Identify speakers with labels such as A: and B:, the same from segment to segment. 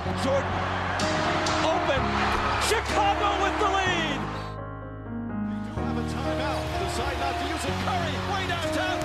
A: Jordan. Open. Chicago with the lead.
B: They do Have a timeout. Decide not to use it. Curry way downtown.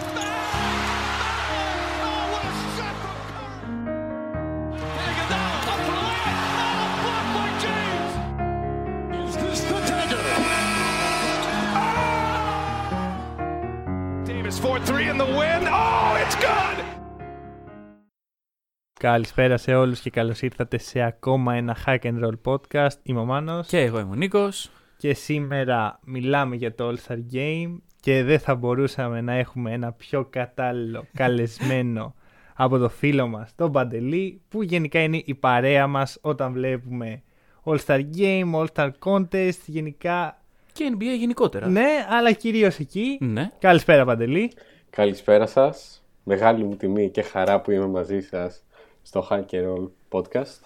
C: Καλησπέρα σε όλους και καλώς ήρθατε σε ακόμα ένα Hack and Roll podcast. Είμαι ο Μάνος
D: Και εγώ είμαι ο Νίκος.
C: και σήμερα μιλάμε για το All-Star Game και δεν θα μπορούσαμε να έχουμε ένα πιο κατάλληλο καλεσμένο από το φίλο μας, τον Παντελή, που γενικά είναι η παρέα μας όταν βλέπουμε All-Star Game, All-Star Contest, γενικά,
D: Και NBA γενικότερα.
C: ναι, αλλά κυρίως εκεί.
D: Ναι.
C: Καλησπέρα Παντελή.
E: Καλησπέρα σας. Μεγάλη μου τιμή και χαρά που είμαι μαζί σας στο Hacker Roll podcast.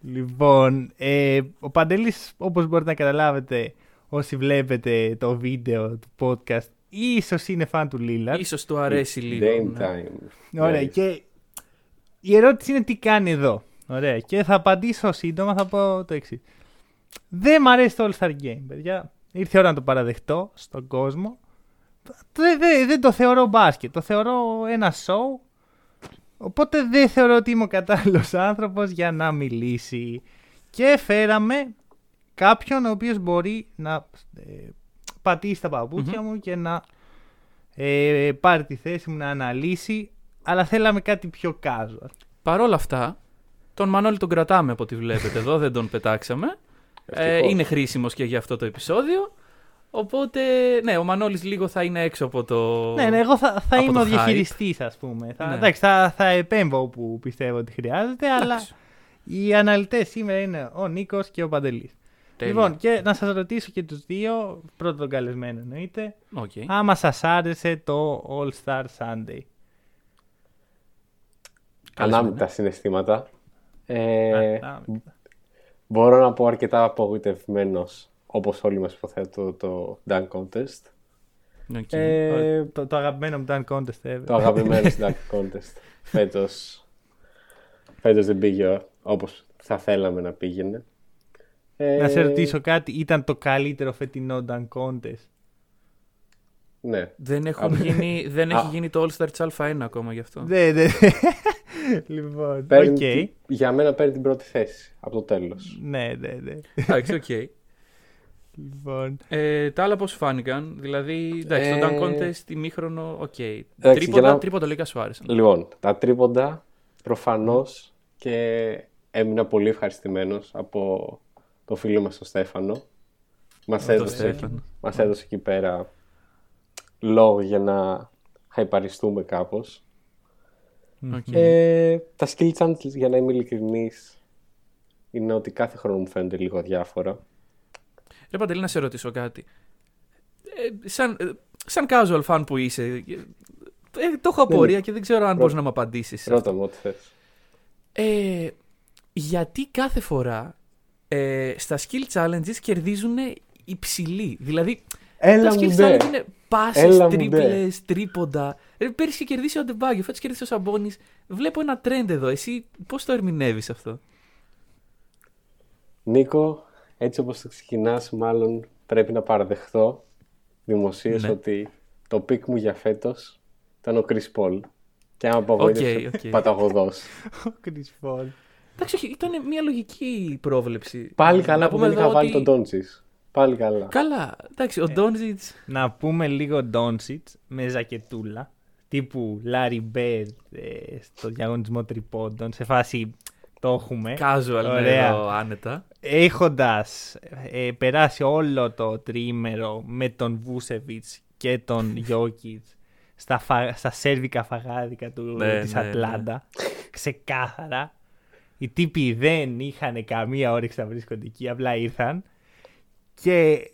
C: Λοιπόν, ε, ο Παντελής, όπως μπορείτε να καταλάβετε, όσοι βλέπετε το βίντεο του podcast, ίσως είναι φαν του Λίλαρ.
D: Ίσως του αρέσει λίγο.
E: Dame
D: ναι.
E: time.
C: Ωραία,
E: Yes.
C: και η ερώτηση είναι τι κάνει εδώ. Ωραία, και θα απαντήσω σύντομα, θα πω το εξής. Δεν μ' αρέσει το All-Star Game, παιδιά. Ήρθε η ώρα να το παραδεχτώ στον κόσμο. Δεν, δεν, δεν το θεωρώ μπάσκετ, το θεωρώ ένα show. Οπότε δεν θεωρώ ότι είμαι ο κατάλληλος άνθρωπος για να μιλήσει. Και φέραμε κάποιον ο οποίος μπορεί να ε, πατήσει τα παπούτσια μου και να ε, πάρει τη θέση μου να αναλύσει. Αλλά θέλαμε κάτι πιο casual.
D: Παρ' όλα αυτά, τον Μανώλη τον κρατάμε από ό,τι βλέπετε εδώ, δεν τον πετάξαμε. Ε,
E: Ευτυχώς.
D: είναι χρήσιμος και για αυτό το επεισόδιο. Οπότε, ναι, ο Μανώλης λίγο θα είναι έξω από το...
C: Ναι, ναι, εγώ θα, θα
D: από
C: είμαι
D: το
C: ο
D: hype.
C: διαχειριστής ας πούμε. Θα,
D: Ναι.
C: εντάξει, θα, θα επέμβω όπου πιστεύω ότι χρειάζεται, αλλά
D: Εντάξει.
C: οι αναλυτές σήμερα είναι ο Νίκος και ο Παντελής.
D: Τέλεια.
C: Λοιπόν, και να σας ρωτήσω και τους δύο, πρώτον τον καλεσμένο εννοείται,
D: Οκ.
C: άμα σας άρεσε το All Star Sunday.
E: Ανάμεικτα συναισθήματα. Ε,
C: Α, α,
E: μπορώ να πω αρκετά απογοητευμένος, όπως όλοι μας υποθέτω, το Dunk Contest.
D: OK.
E: Ε,
C: το, το αγαπημένο μου ήταν contest ever.
E: το αγαπημένο Dunk Contest. Φέτος, φέτος δεν πήγε όπως θα θέλαμε να πήγαινε. Ε,
C: Να σε ρωτήσω κάτι, ήταν το καλύτερο φετινό dunk contest;
E: Ναι.
D: Δεν, έχουν
E: Α,
D: γίνει, δεν
E: α.
D: έχει γίνει το All Star της Α1 ακόμα γι' αυτό.
C: Ναι, ναι. λοιπόν, οκ.
E: Παίρνει τη- για μένα παίρνει την πρώτη θέση από το τέλος.
C: Ναι, ναι, ναι.
D: Εντάξει, οκ.
C: Λοιπόν,
D: Ε, τα άλλα πώς σου φάνηκαν, δηλαδή, εντάξει, το
E: Ε,
D: Dunk Contest, ημίχρονο, οκ.
E: για
D: Τρίποντα,
E: να-
D: τρίποντα λίγα σου άρεσαν.
E: Λοιπόν, τα τρίποντα προφανώς και έμεινα πολύ ευχαριστημένος από το φίλο μας τον Στέφανο. Μας
D: Το
E: έδωσε,
D: Στέφανο.
E: μας έδωσε εκεί πέρα λόγο για να χαϊπαριστούμε κάπως.
D: Οκ.
E: Ε, τα skill challenge, για να είμαι ειλικρινής, είναι ότι κάθε χρόνο μου φαίνονται λίγο διάφορα.
D: Ρε Παντελή, να σε ρωτήσω κάτι. Ε, σαν, ε, σαν casual fan που είσαι, ε, ε, το έχω απορία
E: ναι.
D: και δεν ξέρω αν
E: Ρώτα.
D: μπορείς να μου απαντήσεις.
E: Ρώτα μου ό,τι θες.
D: Ε, γιατί κάθε φορά ε, στα skill challenges κερδίζουν υψηλοί. Δηλαδή,
E: Έλα
D: τα
E: μου
D: skill
E: ντε.
D: challenge είναι πάσες,
E: Έλα μου ντε.
D: τρίπλες, τρίποντα. Ε, πέρυσι είχε κερδίσει ο Αντεμπάγιο, φέτος κέρδισε ο Σαμπόνις. Βλέπω ένα trend εδώ. Εσύ πώς το ερμηνεύεις αυτό;
E: Νίκο, έτσι όπως το ξεκινάς, μάλλον πρέπει να παραδεχθώ δημοσίως
D: Ναι.
E: ότι το pick μου για φέτος ήταν ο Chris Paul. Και με απογοήτευσε
D: Οκ, οκ.
E: παταγωδώς.
C: ο Chris Paul.
D: Εντάξει, όχι, ήταν μια λογική πρόβλεψη.
E: Πάλι
D: Να
E: καλά που
D: πούμε
E: δεν
D: εδώ
E: είχα βάλει
D: ότι-
E: τον Ντόντσις. Πάλι καλά.
D: Καλά, εντάξει, ο Ντόνζιτς
C: Να πούμε λίγο Doncic με ζακετούλα. Τύπου Larry Bird ε, στο διαγωνισμό τριπώντων. Σε φάση το έχουμε.
D: casual, ναι,
C: Ωραία.
D: εδώ, άνετα.
C: Έχοντας ε, περάσει όλο το τρίμερο με τον Βούσεβιτς και τον Γιώκητς στα, φα... στα σέρβικα φαγάδικα του,
D: Ναι,
C: της
D: ναι,
C: Ατλάντα. Ξεκάθαρα. Οι τύποι δεν είχαν καμία όρεξη να βρίσκονται εκεί, απλά ήρθαν. Και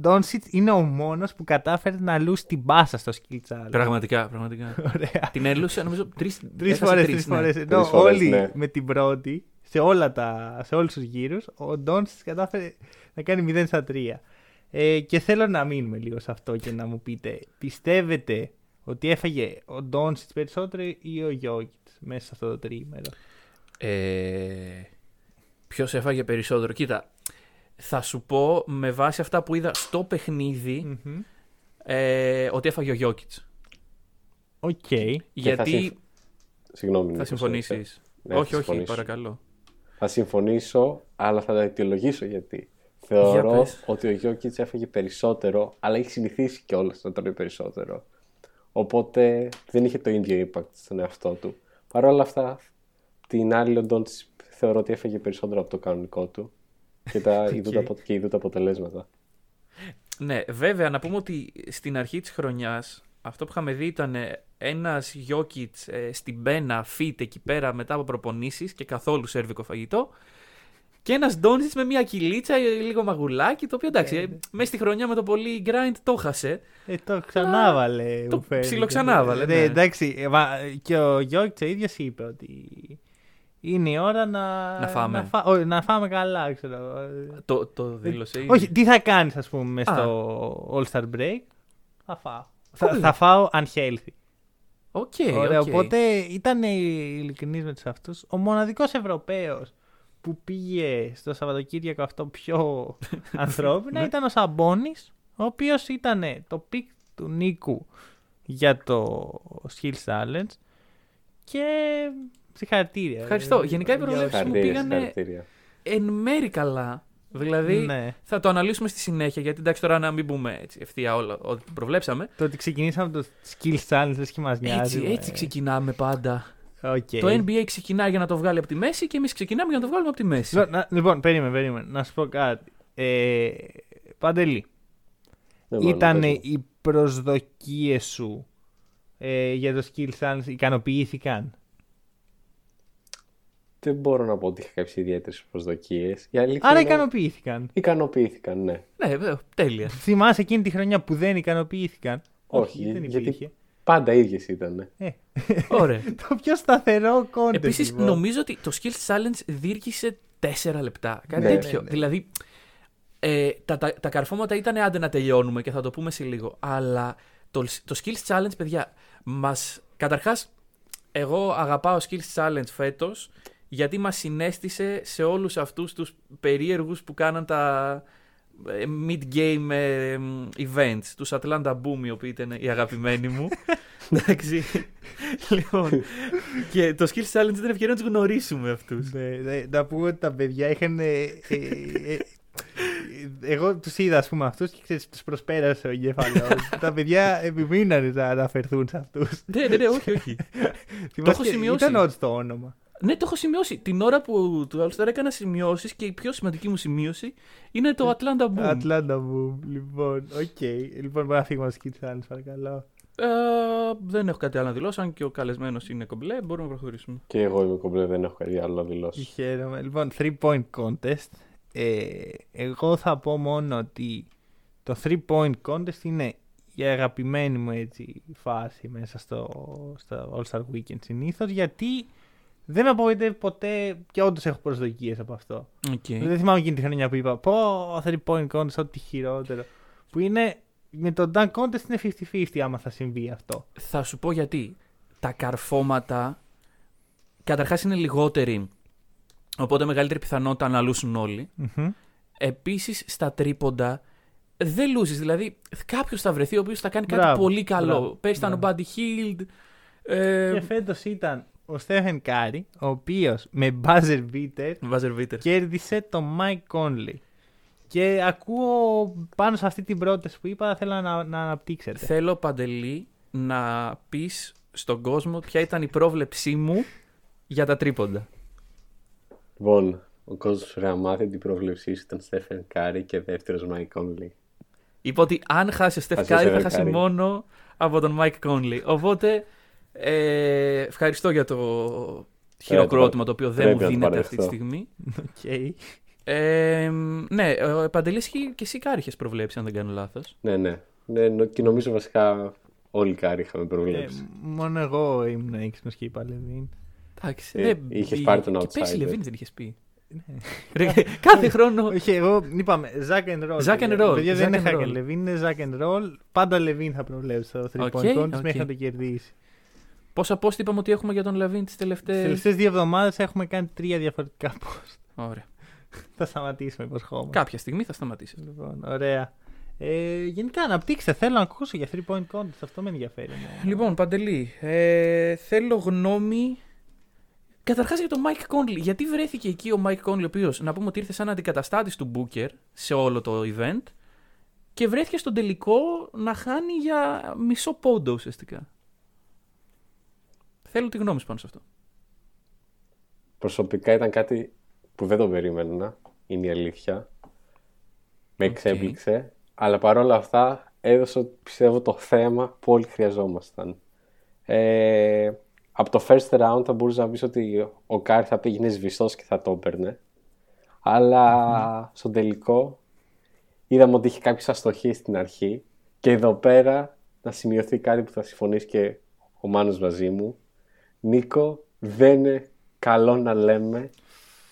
C: Ντόνσιτ είναι ο μόνος που κατάφερε να λούσει την μπάσα στο skill challenge.
D: Πραγματικά, πραγματικά.
C: Ωραία.
D: Την έλουσε, νομίζω, τρεις,
C: Τρεις
D: έχασε
C: φορές,
D: τρεις,
C: τρεις
D: ναι.
C: φορές. Ενώ
E: Τρεις φορές,
C: όλοι
E: ναι.
C: με την πρώτη, σε, όλα τα, σε όλους τους γύρους, ο Ντόνσιτ κατάφερε να κάνει 0 στα 3. Ε, και θέλω να μείνουμε λίγο σε αυτό και να μου πείτε, πιστεύετε ότι έφαγε ο Ντόντσιτς περισσότερο ή ο Γιόκιτς μέσα σε αυτό το τριήμερο;
D: Ε, Ποιος έφαγε περισσότερο; Κοίτα, θα σου πω με βάση αυτά που είδα στο παιχνίδι
C: Μμμ.
D: ε, ότι έφαγε ο Γιόκιτς.
C: Οκ.
D: Γιατί.
E: συμφ- Συγγνώμη.
D: Θα
E: Νίκος,
D: συμφωνήσεις.
E: sorry. Ναι, θα
D: όχι, όχι,
E: συμφωνήσω.
D: παρακαλώ.
E: Θα συμφωνήσω, αλλά θα τα αιτιολογήσω γιατί.
D: Για
E: Θεωρώ
D: πες.
E: ότι ο Γιόκιτς έφαγε περισσότερο, αλλά έχει συνηθίσει κιόλας να τρώει περισσότερο. Οπότε δεν είχε το ίδιο impact στον εαυτό του. Παρ' όλα αυτά, την άλλη ο Ντόντς θεωρώ ότι έφαγε περισσότερο από το κανονικό του και, τα ειδού τα, απο- και ειδού τα αποτελέσματα.
D: Ναι, βέβαια να πούμε ότι στην αρχή της χρονιάς αυτό που είχαμε δει ήταν ένας Γιώκητς ε, στην πένα fit εκεί πέρα μετά από προπονήσεις και καθόλου σέρβικο φαγητό και ένας Ντόνιτς με μια κυλίτσα, ε, λίγο μαγουλάκι, το οποίο εντάξει, ε, μέσα στη χρονιά με το πολύ grind το χάσε.
C: Ε, το ξανάβαλε.
D: το
C: μου φαίνεται.
D: ψιλοξανάβαλε,
C: Ναι,
D: ναι.
C: εντάξει, ε, μα, και ο Γιόκιτς ο ίδιος είπε ότι είναι η ώρα να,
D: Να φάμε.
C: Να, φά- όχι, να φάμε καλά, ξέρω.
D: Το, το δήλωσε ήδη.
C: Όχι, τι θα κάνεις ας πούμε μες
D: Α.
C: στο All-Star Break; Θα φάω. Θα, θα φάω unhealthy.
D: Οκ,
C: Ωραία,
D: οκ.
C: οπότε ήταν ειλικρινής με τους αυτούς. Ο μοναδικός Ευρωπαίος που πήγε στο Σαββατοκύριακο αυτό πιο ανθρώπινα ήταν ο Σαμπόνης, ο οποίος ήταν το pick του Νίκου για το Skill Challenge και συγχαρητήρια.
D: Ευχαριστώ. Γενικά οι
C: Για-
D: προβλέψεις μου
E: Συγχαρητήρια,
D: πήγανε
E: συγχαρητήρια.
D: εν μέρη καλά. Δηλαδή
C: Ναι.
D: θα το αναλύσουμε στη συνέχεια γιατί εντάξει τώρα να μην πούμε έτσι, ευθεία όλα ό,τι προβλέψαμε.
C: Το ότι ξεκινήσαμε το Skill Challenge δεν και μας νοιάζει.
D: Έτσι,
C: ε.
D: έτσι ξεκινάμε πάντα.
C: Οκ.
D: Το NBA ξεκινάει για να το βγάλει από τη μέση και εμείς ξεκινάμε για να το βγάλουμε από τη μέση.
C: Λοιπόν, να- Λοιπόν, περίμενε, περίμενε. Να σου πω κάτι. Ε, Παντελή,
E: Ναι, μάλλον,
C: ήταν
E: πες μου.
C: οι προσδοκίες σου ε, για το Skill Challenge ικανοποιήθηκαν;
E: Δεν μπορώ να πω ότι είχα κάποιες ιδιαίτερες προσδοκίες.
C: Άρα ικανοποιήθηκαν.
E: Ικανοποιήθηκαν, ναι.
D: Ναι, βέβαια, τέλεια.
C: Θυμάσαι εκείνη τη χρονιά που δεν ικανοποιήθηκαν;
E: Όχι,
C: δεν
E: γιατί-
C: υπήρχε.
E: Πάντα ίδιες ήταν.
C: Ε,
D: Ωραία.
C: το πιο σταθερό content.
D: Επίσης,
C: λοιπόν.
D: νομίζω ότι το Skills Challenge διήρκησε 4 λεπτά. Κάτι
E: Ναι,
D: τέτοιο.
C: ναι, ναι.
D: Δηλαδή, ε, τα, τα, τα καρφώματα ήταν άντε να τελειώνουμε και θα το πούμε σε λίγο. Αλλά το, το Skills Challenge, παιδιά, μα. Καταρχάς, εγώ αγαπάω Skills Challenge φέτος γιατί μας συνέστησε σε όλους αυτούς τους περίεργους που κάναν τα ε, mid-game ε, events, τους Atlanta Boom, οι οποίοι ήταν οι αγαπημένοι μου. Εντάξει. λοιπόν, και το Skills Challenge ήταν ευκαιρία να τους γνωρίσουμε αυτούς.
C: Ναι, ναι, να πούμε ότι τα παιδιά είχαν. ε, ε, ε, εγώ τους είδα, ας πούμε, αυτούς και ξέρεις, τους προσπέρασε ο εγκέφαλος. τα παιδιά επιμείνανε να αναφερθούν σε αυτούς.
D: ναι, ναι, ναι, όχι, όχι. έχω σημειώσει.
C: Ήταν όντω το όνομα.
D: Ναι, το έχω σημειώσει. Την ώρα που του All Star έκανα σημειώσεις και η πιο σημαντική μου σημείωση είναι το Atlanta Boom.
C: Ατλάντα μου, λοιπόν. Οκ. Λοιπόν, μπορούμε να φύγουμε από το Skit Challenge, παρακαλώ.
D: Ε, δεν έχω κάτι άλλο να δηλώσω, αν και ο καλεσμένος είναι κομπλέ, μπορούμε να προχωρήσουμε.
E: Και εγώ είμαι κομπλέ, δεν έχω κάτι άλλο να δηλώσω.
C: Χαίρομαι. Λοιπόν, 3 point contest. Ε, εγώ θα πω μόνο ότι το 3 point contest είναι η αγαπημένη μου έτσι φάση μέσα στο, στο All Star Weekend συνήθως γιατί δεν με απογοητεύει ποτέ και όντως έχω προσδοκίες από αυτό.
D: Okay.
C: Δεν θυμάμαι εκείνη τη χρονιά που είπα Πω, 3 point contest, ό,τι χειρότερο. Που είναι με το dunk contest είναι 50-50 άμα θα συμβεί αυτό.
D: Θα σου πω γιατί. Τα καρφώματα καταρχάς είναι λιγότεροι, οπότε μεγαλύτερη πιθανότητα να λούσουν όλοι.
C: Μμμ.
D: Επίσης στα τρίποντα δεν λούζεις, δηλαδή κάποιος θα βρεθεί ο οποίος θα κάνει κάτι
C: Μπράβο,
D: πολύ καλό.
C: μπράβο,
D: Πέρυσι ήταν ο
C: μπράβο.
D: Buddy Hield, ε,
C: Και φέτος ήταν ο Στέφεν Κάρι, ο οποίος με buzzer beater
D: Buzzer beater.
C: κέρδισε τον Mike Conley. Και ακούω πάνω σε αυτή την πρόταση που είπα, θέλω να, να αναπτύξετε.
D: Θέλω Παντελή να πεις στον κόσμο ποια ήταν η πρόβλεψή μου για τα τρίποντα.
E: Λοιπόν, ο κόσμος πρέπει να μάθει ότι η πρόβλεψή σου ήταν Στέφεν Κάρι και δεύτερος Μάικ Κόνλι.
D: Είπα ότι αν χάσει ο Στεφ
E: Θα σε
D: Κάρι θα
E: Steph
D: χάσει
E: Curry.
D: μόνο από τον Μάικ Κόνλι. Οπότε ε, ευχαριστώ για το χειροκρότημα το οποίο δεν
E: πρέπει
D: μου
E: να το
D: δίνετε αυτή τη
E: παραδεχτώ.
D: στιγμή.
C: Okay.
D: Ε, ναι, ο Παντελής και εσύ Κάρι είχες προβλέψει αν δεν κάνω λάθος.
E: Ναι, ναι. ναι νο- και νομίζω βασικά όλοι οι Κάρι είχαμε
C: Ε,
E: προβλέψει.
C: μόνο εγώ ήμουν έξυπνο και είπα Λεβίν.
D: Εντάξει,
E: Ε,
D: δεν
E: είχες
D: πήγε.
E: πάρει τον
D: Και πέρσι
E: outsider.
D: Λεβίνη δεν είχες πει. Ρε, κάθε χρόνο.
C: Όχι, εγώ είπαμε Zack and Roll.
D: Zack and
C: παιδιά.
D: roll,
C: Παιδιά
D: Zack
C: δεν είναι
D: and
C: Hack
D: roll.
C: and Levine, είναι Zack and Roll. Πάντα Levine θα προβλέψει το 3
D: Οκ,
C: point contest
D: οκ.
C: μέχρι να το κερδίσει.
D: Πόσα post είπαμε ότι έχουμε για τον Λεβίν τις
C: Τις
D: τελευταίες...
C: τελευταίε δύο εβδομάδες έχουμε κάνει τρία διαφορετικά post.
D: Ωραία.
C: Θα σταματήσουμε, υποσχόμαστε.
D: Κάποια στιγμή θα σταματήσεις.
C: Λοιπόν, ωραία. Ε, γενικά, αναπτύξτε. Θέλω να ακούσω για 3 point contest. Αυτό με ενδιαφέρει. εμένα.
D: Λοιπόν, Παντελή, ε, θέλω γνώμη. Καταρχάς για τον Mike Conley. Γιατί βρέθηκε εκεί ο Mike Conley, ο οποίος να πούμε ότι ήρθε σαν αντικαταστάτης του Booker σε όλο το event και βρέθηκε στον τελικό να χάνει για μισό πόντο ουσιαστικά. Θέλω τη γνώμη σου πάνω σε αυτό.
E: Προσωπικά ήταν κάτι που δεν το περίμενα, είναι η αλήθεια. Με εξέπληξε. Αλλά παρόλα αυτά έδωσε, πιστεύω, το θέαμα που όλοι χρειαζόμασταν. Ε, από το first round θα μπορούσες να πεις ότι ο Κάρι θα πήγαινε σβηστός και θα το έπαιρνε. Αλλά στον τελικό είδαμε ότι είχε κάποιες αστοχίες στην αρχή και εδώ πέρα να σημειωθεί κάτι που θα συμφωνήσει και ο Μάνος μαζί μου. Νίκο, δεν είναι καλό να λέμε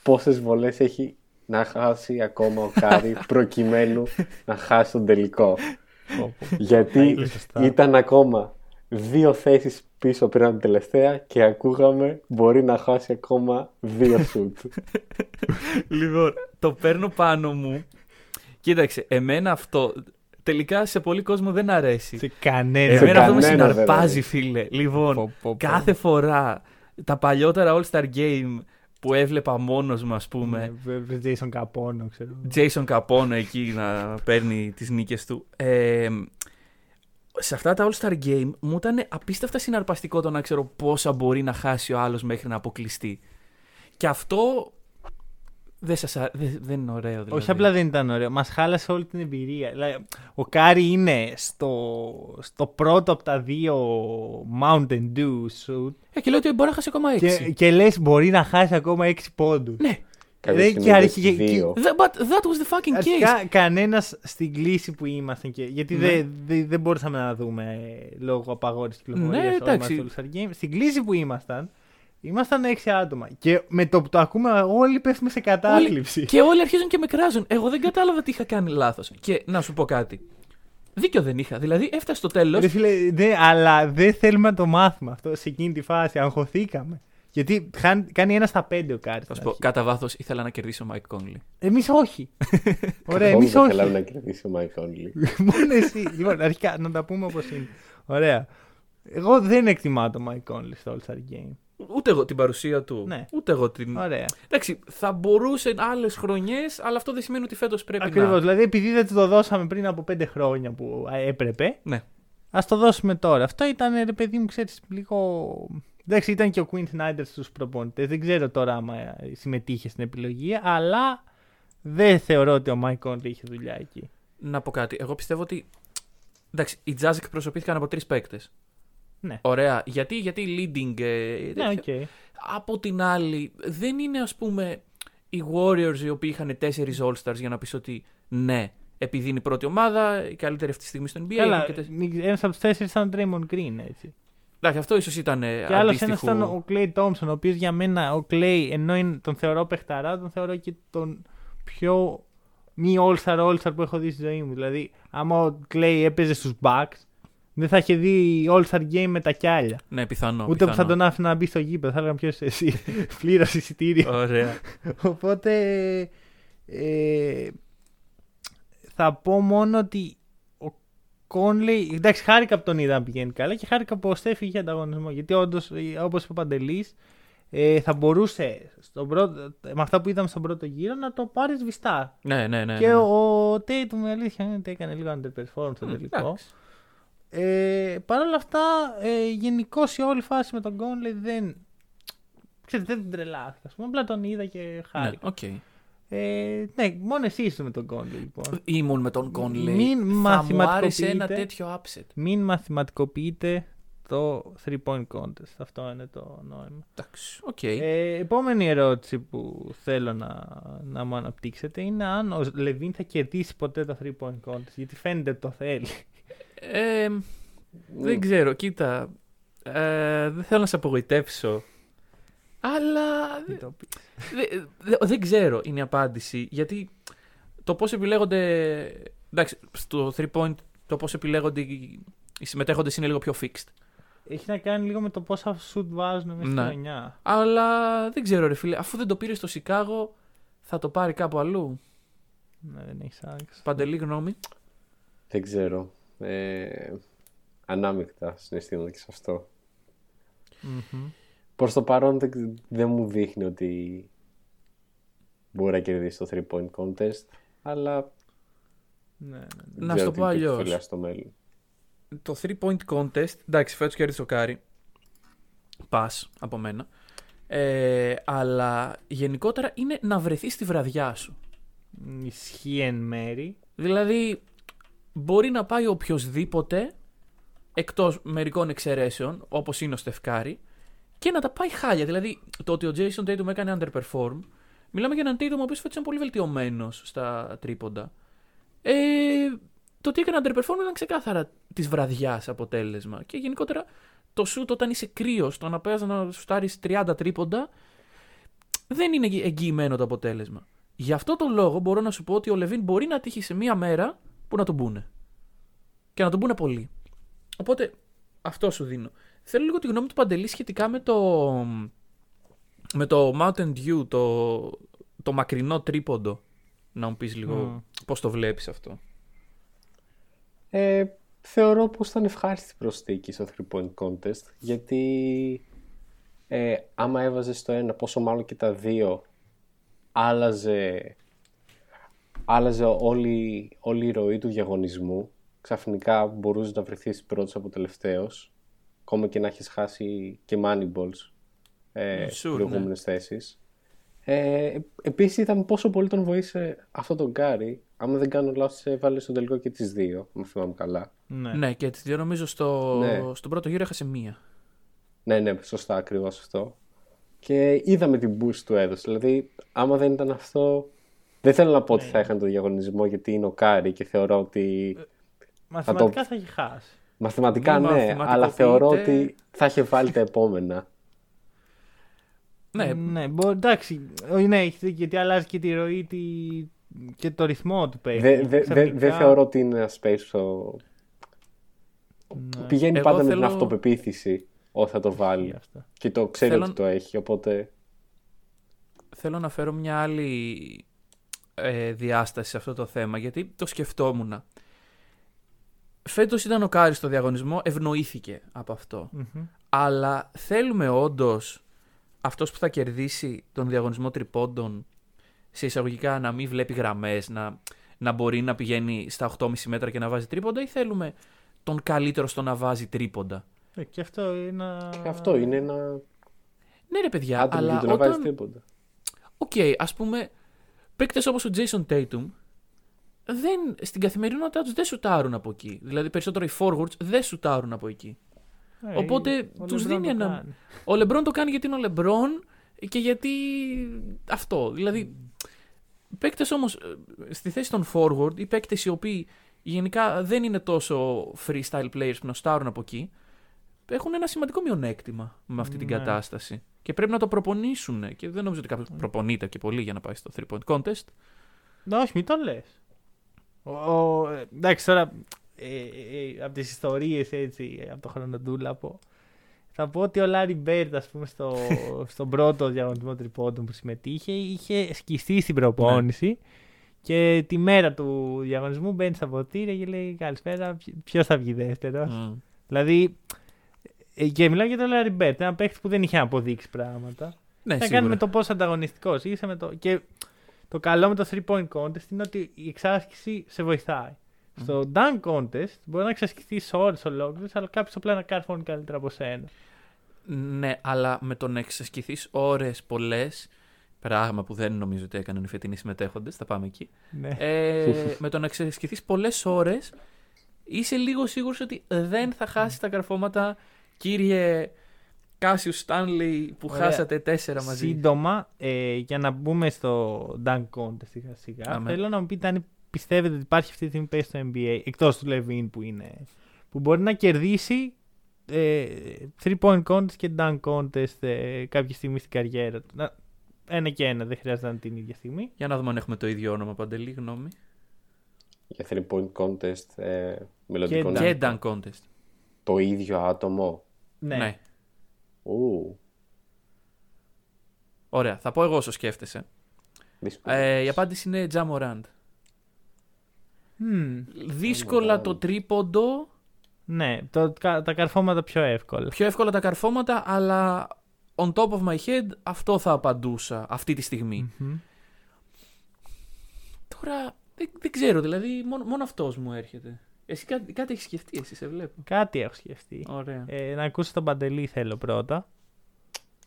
E: πόσες βολές έχει να χάσει ακόμα ο Κάρι προκειμένου να χάσει τον τελικό. Γιατί
C: είναι σωστά.
E: ήταν ακόμα δύο θέσεις πίσω πριν από την τελευταία και ακούγαμε μπορεί να χάσει ακόμα δύο σουτ.
D: Λοιπόν, το παίρνω πάνω μου. Κοίταξε, εμένα αυτό τελικά σε πολύ κόσμο δεν αρέσει.
C: Σε κανένα.
D: Εμένα αυτό με
E: κανένα δεν
D: συναρπάζει,
E: αρέσει.
D: φίλε. Λοιπόν,
C: Πω, πω, πω.
D: κάθε φορά τα παλιότερα All-Star Game που έβλεπα μόνος μου, ας πούμε,
C: Ε, Jason Capono, ξέρω.
D: Jason Capono εκεί να παίρνει τις νίκες του. Ε, σε αυτά τα All-Star Game μου ήταν απίστευτα συναρπαστικό το να ξέρω πόσα μπορεί να χάσει ο άλλος μέχρι να αποκλειστεί. Και αυτό δεν, σας, α- δεν, δεν είναι ωραίο δηλαδή.
C: Όχι απλά δεν ήταν ωραίο, μας χάλασε όλη την εμπειρία. Δηλαδή, ο Κάρι είναι στο, στο πρώτο από τα δύο Mountain Dew shoot
D: Ε, και λέω ότι μπορεί να χάσει ακόμα 6.
C: και, και λες μπορεί να χάσει ακόμα 6 πόντους.
D: Ναι.
E: Κάποια
C: Ρε,
E: στιγμή
C: και
E: είδες
C: αρχι- και-
E: δύο.
D: That, but that was the fucking case.
C: Αρχικά κανένας στην κλίση που ήμασταν και. Γιατί
D: Ναι.
C: δεν δεν- δεν μπορούσαμε να δούμε ε, λόγω απαγόρευσης κυκλοφορίας
D: Ναι, εντάξει.
C: στο All-Star Game. Στην κλίση που ήμασταν, ήμασταν 6 άτομα. Και με το που το ακούμε, όλοι πέφτουμε σε κατάθλιψη.
D: Όλοι, και όλοι αρχίζουν και με κράζουν. Εγώ δεν κατάλαβα τι είχα κάνει λάθος. Και να σου πω κάτι. Δίκιο δεν είχα. Δηλαδή έφτασε στο τέλος.
C: Ρε φίλε, ναι, αλλά δεν θέλουμε να το μάθουμε αυτό σε εκείνη τη φάση. Αγχωθήκαμε. Γιατί χάνει- κάνει ένα στα πέντε ο Κάρι.
D: Θα σου πω, κατά βάθος ήθελα να κερδίσω ο Μάικ Κόνλι.
C: Εμείς όχι. Ωραία,
E: Καθόλου
C: εμείς
E: δεν θέλαμε
C: όχι.
E: να κερδίσει ο Mike Conley.
C: Μόνο εσύ. Λοιπόν, αρχικά να τα πούμε όπως είναι. Ωραία. Εγώ δεν εκτιμάω το Mike Conley στο All Star Game.
D: Ούτε εγώ την παρουσία του.
C: Ναι.
D: Ούτε εγώ την.
C: Ωραία.
D: Εντάξει, θα μπορούσε άλλες χρονιές, αλλά αυτό δεν σημαίνει ότι φέτος πρέπει
C: Ακριβώς.
D: να.
C: Δηλαδή, επειδή δεν του το δώσαμε πριν από πέντε χρόνια που α, έπρεπε,
D: Ναι.
C: ας το δώσουμε τώρα. Αυτό ήταν, ρε παιδί μου, ξέρεις, λίγο. Εντάξει, ήταν και ο Quinn Snyder στους προπονητές. Δεν ξέρω τώρα άμα ε, συμμετείχε στην επιλογή, αλλά δεν θεωρώ ότι ο Mike Conley είχε δουλειά εκεί.
D: Να πω κάτι. Εγώ πιστεύω ότι. Εντάξει, οι Jazz εκπροσωπήθηκαν από τρεις παίκτες.
C: Ναι.
D: Ωραία. Γιατί, γιατί leading. ε,
C: Ναι,
D: τέτοιο.
C: οκέι.
D: Από την άλλη, δεν είναι ας πούμε οι Warriors οι οποίοι είχαν τέσσερις All-Stars για να πεις ότι ναι, επειδή είναι η πρώτη ομάδα, η καλύτερη αυτή τη στιγμή στο NBA.
C: Καλά,
D: και τέσσερις-
C: ένας από τους τέσσερις ήταν ο Draymond Green, έτσι.
D: Εντάξει, αυτό ίσως ήταν ε,
C: Και άλλος ένας
D: αντίστοιχο...
C: ήταν ο Clay Thompson, ο οποίος για μένα ο Clay, ενώ είναι- τον θεωρώ παιχταρά, τον θεωρώ και τον πιο μη all-star all-star που έχω δει στη ζωή μου. Δηλαδή, άμα ο Clay έπαιζε στους Bucks, δεν θα είχε δει all-star game με τα κιάλια.
D: Ναι, πιθανό.
C: Ούτε που θα
D: πιθανό.
C: τον άφηνα να μπει στο γήπεδο. Θα έλεγα ποιος εσύ. Πλήρωσε εισιτήριο.
D: Ωραία.
C: Οπότε ε, θα πω μόνο ότι ο Κόνλεϊ. Εντάξει, χάρηκα που τον είδα να πηγαίνει καλά και χάρηκα που ο Στέφ είχε ανταγωνισμό. Γιατί όντως, όπως είπε ο Παντελής, ε, θα μπορούσε στον πρώτο, με αυτά που είδαμε στον πρώτο γύρο να το πάρεις σβηστά.
D: ναι, ναι, ναι.
C: και
D: ναι.
C: ο, ο Tatum η αλήθεια είναι ότι έκανε λίγο underperform στο τελικό.
D: Εντάξει.
C: Ε, Παρ' όλα αυτά, ε, γενικώ η όλη φάση με τον Κόνλεϊ δεν. Ξέρετε, δεν τρελάθηκα. ας πούμε. Απλά τον είδα και
D: Ναι,
C: χάρηκα.
D: οκ.
C: Ε, ναι, μόνο εσύ είσαι με τον Κόνλι, λοιπόν.
D: Ήμουν με τον Conley.
C: Μην
D: Θα μου
C: μαθηματικοποιείτε.
D: άρεσε ένα τέτοιο upset.
C: Μην μαθηματικοποιείτε το 3 point contest. Αυτό είναι το νόημα.
D: Εντάξει, οκ.
C: Ε, επόμενη ερώτηση που θέλω να, να μου αναπτύξετε είναι αν ο Λεβίν θα κερδίσει ποτέ το 3 point contest. Γιατί φαίνεται ότι το θέλει.
D: Ε, δεν ξέρω, κοίτα. Ε, δεν θέλω να σε απογοητεύσω. Αλλά
C: Μην το πεις.
D: Δε- δε- δεν ξέρω είναι η απάντηση. Γιατί το πώς επιλέγονται. Εντάξει, στο 3 point το πώς επιλέγονται οι οι συμμετέχοντες είναι λίγο πιο fixed.
C: Έχει να κάνει λίγο με το πόσα shoot βάζουν μέσα στη
D: Ναι.
C: χρονιά.
D: Αλλά δεν ξέρω, ρε φίλε, αφού δεν το πήρες στο Σικάγο, θα το πάρει κάπου αλλού.
C: Ναι, δεν έχεις άξιο.
D: Παντελή γνώμη.
E: Δεν ξέρω. Ε, ανάμεικτα συναισθήματα και σε αυτό. Προς το παρόν δεν, δεν μου δείχνει ότι μπορεί να κερδίσει το 3 point contest, αλλά
C: Ναι, ναι.
E: δεν
D: Να
E: ξέρω
D: σου το πω
E: τι
D: αλλιώς.
E: επικεφαλιά στο μέλλον.
D: Το 3 point contest, εντάξει, φέτος κέρδισε ο Κάρι. Πάσο από μένα. Ε, αλλά γενικότερα είναι να βρεθείς στη βραδιά σου.
C: Ισχύει εν μέρη.
D: Δηλαδή, μπορεί να πάει οποιοδήποτε εκτός μερικών εξαιρέσεων, όπως είναι ο Στεφκάρη, και να τα πάει χάλια. Δηλαδή, το ότι ο Jason Tatum έκανε underperform, μιλάμε για έναν Tatum ο οποίος φέτος είναι πολύ βελτιωμένος στα τρίποντα. Ε, το ότι έκανε underperform ήταν ξεκάθαρα της βραδιάς αποτέλεσμα. Και γενικότερα το shoot όταν είσαι κρύος, το να παίζει να σουτάρεις 30 τρίποντα, δεν είναι εγγυημένο το αποτέλεσμα. Γι' αυτό το λόγο μπορώ να σου πω ότι ο Λεβίν μπορεί να τύχει σε μία μέρα που να τον μπούνε. Και να τον μπούνε πολύ. Οπότε αυτό σου δίνω. Θέλω λίγο τη γνώμη του Παντελή σχετικά με το, με το Mountain Dew, το, το μακρινό τρίποντο. Να μου πεις λίγο
C: Μμ.
D: πώς το βλέπεις αυτό.
E: Ε, θεωρώ πως ήταν ευχάριστη προσθήκη στο 3 point contest γιατί ε, άμα έβαζες στο ένα πόσο μάλλον και τα δύο άλλαζε, άλλαζε όλη, όλη η ροή του διαγωνισμού ξαφνικά μπορούσε να βρεθείς πρώτος από τελευταίος ακόμα και να έχεις χάσει και money balls ε,
D: Sure,
E: στις προηγούμενες
D: ναι.
E: θέσεις ε, επίσης είδαμε πόσο πολύ τον βοήθησε αυτό τον Γκάρι άμα δεν κάνω λάθος έβαλε στο τελικό και τις δύο αν θυμάμαι καλά
C: Ναι.
D: Ναι, και τις δύο νομίζω στο,
E: Ναι.
D: στον πρώτο γύρο έχασε μία.
E: Ναι, ναι, σωστά ακριβώς αυτό. Και είδαμε τι boost του έδωσε. Δηλαδή, άμα δεν ήταν αυτό. Δεν θέλω να πω ότι θα είχαν το διαγωνισμό γιατί είναι ο Κάρι και θεωρώ ότι.
C: Μαθηματικά θα έχει χάσει.
E: Μαθηματικά
D: Μη
E: ναι,
D: μαθηματικοποιείτε.
E: αλλά θεωρώ ότι θα είχε βάλει τα επόμενα.
D: Ναι,
C: ναι μπο- εντάξει. ε, Ναι, έχει δίκιο, γιατί αλλάζει και τη ροή τη... και το ρυθμό του παίκτη.
E: Δεν δε, δε,
C: Ξαφνικά-
E: δεν θεωρώ ότι είναι ένα space που
C: Ναι,
E: πηγαίνει
D: Εγώ
E: πάντα με
D: θέλω-
E: την αυτοπεποίθηση ότι θα το
C: ισχύει
E: βάλει.
C: αυτό.
E: Και το ξέρει
D: Θέλω-
E: ότι το έχει, οπότε.
D: θέλω να φέρω μια άλλη ε, διάσταση σε αυτό το θέμα, γιατί το σκεφτόμουν. Φέτος ήταν ο Κάρι στο διαγωνισμό, ευνοήθηκε από αυτό.
C: Μμμ.
D: Αλλά θέλουμε όντως αυτός που θα κερδίσει τον διαγωνισμό τριπόντων σε εισαγωγικά να μην βλέπει γραμμές, να, να μπορεί να πηγαίνει στα 8,5 μέτρα και να βάζει τρίποντα ή θέλουμε τον καλύτερο στο να βάζει τρίποντα;
C: Ε, Και αυτό είναι ένα...
E: Και αυτό είναι ένα
D: Ναι ρε παιδιά,
E: άτομο
D: αλλά
E: που το να βάζει
D: όταν...
E: τίποτα.
D: Οκ, ας πούμε, παίκτες όπως ο Jayson Tatum δεν, στην καθημερινότητά τους δεν σουτάρουν από εκεί. Δηλαδή περισσότερο οι forwards δεν σουτάρουν από εκεί.
C: Ε,
D: Οπότε
C: ο
D: τους
C: LeBron
D: δίνει
C: το
D: ένα-
C: κάνει.
D: Ο Λεμπρόν το κάνει γιατί είναι ο Λεμπρόν και γιατί αυτό. Δηλαδή, παίκτες όμως ε, στη θέση των forward ή παίκτες οι οποίοι γενικά δεν είναι τόσο freestyle players που να στάρουν από εκεί, έχουν ένα σημαντικό μειονέκτημα με αυτή την
C: Ναι.
D: κατάσταση. Και πρέπει να το προπονήσουν. Και δεν νομίζω ότι κάποιος προπονείται και πολύ για να πάει στο 3 point contest.
C: Ναι, όχι, μην το λες. Εντάξει, τώρα ε, ε, από τις ιστορίες έτσι, από το χρονοτούλαπο, θα πω ότι ο Λάρι Μπερντ, ας πούμε, στο, στον πρώτο διαγωνισμό τριπόντων που συμμετείχε, είχε σκιστεί στην προπόνηση. Και τη μέρα του διαγωνισμού μπαίνει στα αποδυτήρια και λέει Καλησπέρα, ποιος θα βγει δεύτερος.
D: Mm.
C: Δηλαδή. Ε, Και μιλάω για τον Λάρι Μπερντ, ένα παίχτη που δεν είχε αποδείξει πράγματα.
D: Ναι,
C: Θα
D: σίγουρα.
C: κάνει με το πόσο ανταγωνιστικός είσαι. Με το... Και το καλό με το 3 point contest είναι ότι η εξάσκηση σε βοηθάει. Στο dunk contest μπορεί να εξασκηθεί ώρες ολόκληρες, αλλά κάποιος απλά να καρφώνει καλύτερα από σένα.
D: Ναι, αλλά με το να εξασκηθείς ώρες πολλές, πράγμα που δεν νομίζω ότι έκαναν οι φετινοί συμμετέχοντες, θα πάμε εκεί.
C: Ναι.
D: Ε, με το να εξασκηθείς πολλές ώρες, είσαι λίγο σίγουρος ότι δεν θα χάσεις τα καρφώματα, κύριε Κάσιους Στάνλι, που
C: Ωραία.
D: χάσατε τέσσερα μαζί.
C: Σύντομα, ε, για να μπούμε στο dunk contest σιγά σιγά,
D: Αμέ.
C: θέλω να μου πείτε αν πιστεύετε ότι υπάρχει αυτή τη στιγμή παίκτη στο NBA, εκτός του Levine που είναι, που μπορεί να κερδίσει ε, 3 point contest και dunk contest ε, κάποια στιγμή στην καριέρα του. Να, ένα και ένα, δεν χρειάζεται να είναι την ίδια στιγμή.
D: Για να δούμε αν έχουμε το ίδιο όνομα, Παντελή, γνώμη.
E: Για 3 point contest ε, μελλοντικό
C: Και
E: νέο.
D: Και dunk contest.
E: Το ίδιο άτομο.
C: Ναι.
D: ναι.
E: Ου.
D: Ωραία, θα πω εγώ όσο σκέφτεσαι.
E: Δύσκολο.
D: Ε, η απάντηση είναι Τζαμοράντ.
C: Μμμ.
D: Δύσκολα το τρίποντο,
C: Ναι, το, κα- τα καρφώματα πιο εύκολα.
D: πιο εύκολα τα καρφώματα, αλλά on top of my head αυτό θα απαντούσα αυτή τη στιγμή.
C: Μμμ.
D: Τώρα δεν, δεν ξέρω, δηλαδή μόνο, μόνο αυτός μου έρχεται. Εσύ κάτι, κάτι έχεις σκεφτεί, εσύ σε βλέπω.
C: Κάτι έχω σκεφτεί.
D: Ωραία.
C: Ε, να ακούσω τον Παντελή θέλω πρώτα.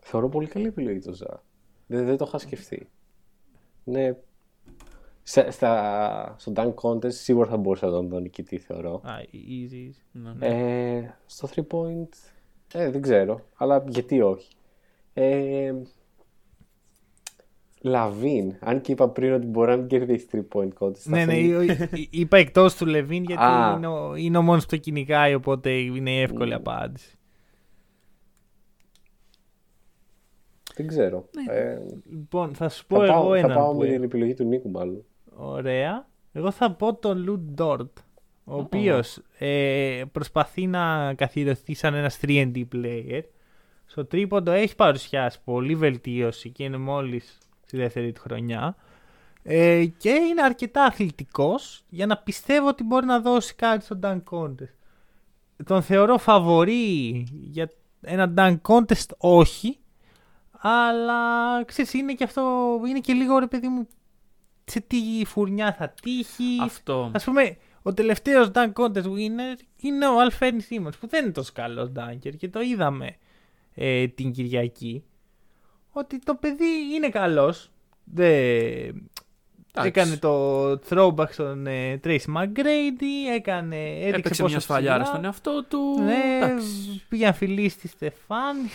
E: Θεωρώ πολύ καλή επιλογή το Ζα. Δεν, δεν το είχα σκεφτεί. Ναι. Στα, στα, στο Dunk Contest σίγουρα θα μπορούσα να τον δω νικητή, θεωρώ.
C: Α, easy, easy.
D: Ναι, ναι.
E: Ε, στο 3 point, ε, δεν ξέρω, αλλά γιατί όχι. Ε, Λαβίν, αν και είπα πριν ότι μπορεί να μην κερδίσει 3 point contest.
C: Ναι, ναι,
E: αυτό είναι-
C: εί- εί- είπα εκτός του Λεβίν γιατί
E: Α.
C: είναι, ο, είναι ο μόνος που το κυνηγάει, οπότε είναι η εύκολη
E: Ου.
C: απάντηση.
E: Δεν ξέρω. Ε,
C: Λοιπόν, θα σου πω
E: θα
C: εγώ
E: πάω, θα
C: ένα.
E: πάω
C: που
E: με την
C: έχω.
E: επιλογή του Νίκου, μάλλον.
C: Ωραία. Εγώ θα πω τον Λουτ Ντόρτ. Ο οποίος ε, προσπαθεί να καθιερωθεί σαν ένας 3D player. Στο τρίποντο έχει παρουσιάσει πολύ βελτίωση και είναι μόλις στη δεύτερη του χρονιά. Ε, και είναι αρκετά αθλητικός για να πιστεύω ότι μπορεί να δώσει κάτι στο Dunk Contest. Τον θεωρώ φαβορή για ένα Dunk Contest όχι, αλλά ξέρεις είναι και αυτό, είναι και λίγο ρε παιδί μου σε τι φουρνιά θα τύχει.
D: Αυτό.
C: Ας πούμε, ο τελευταίος Dunk Contest winner είναι ο Αλφέρνη Σίμονς που δεν είναι τόσο καλός Dunker και το είδαμε ε, την Κυριακή ότι το παιδί είναι καλός. Δεν... Έκανε το throwback στον ε, Tracy McGrady, έκανε, έδειξε
D: Έπαιξε
C: πόσο
D: μια σφαλιάρα
C: ψηλά.
D: στον εαυτό του.
C: Ναι,
D: Εντάξει.
C: πήγε να φιλήσει στη Στεφάνη.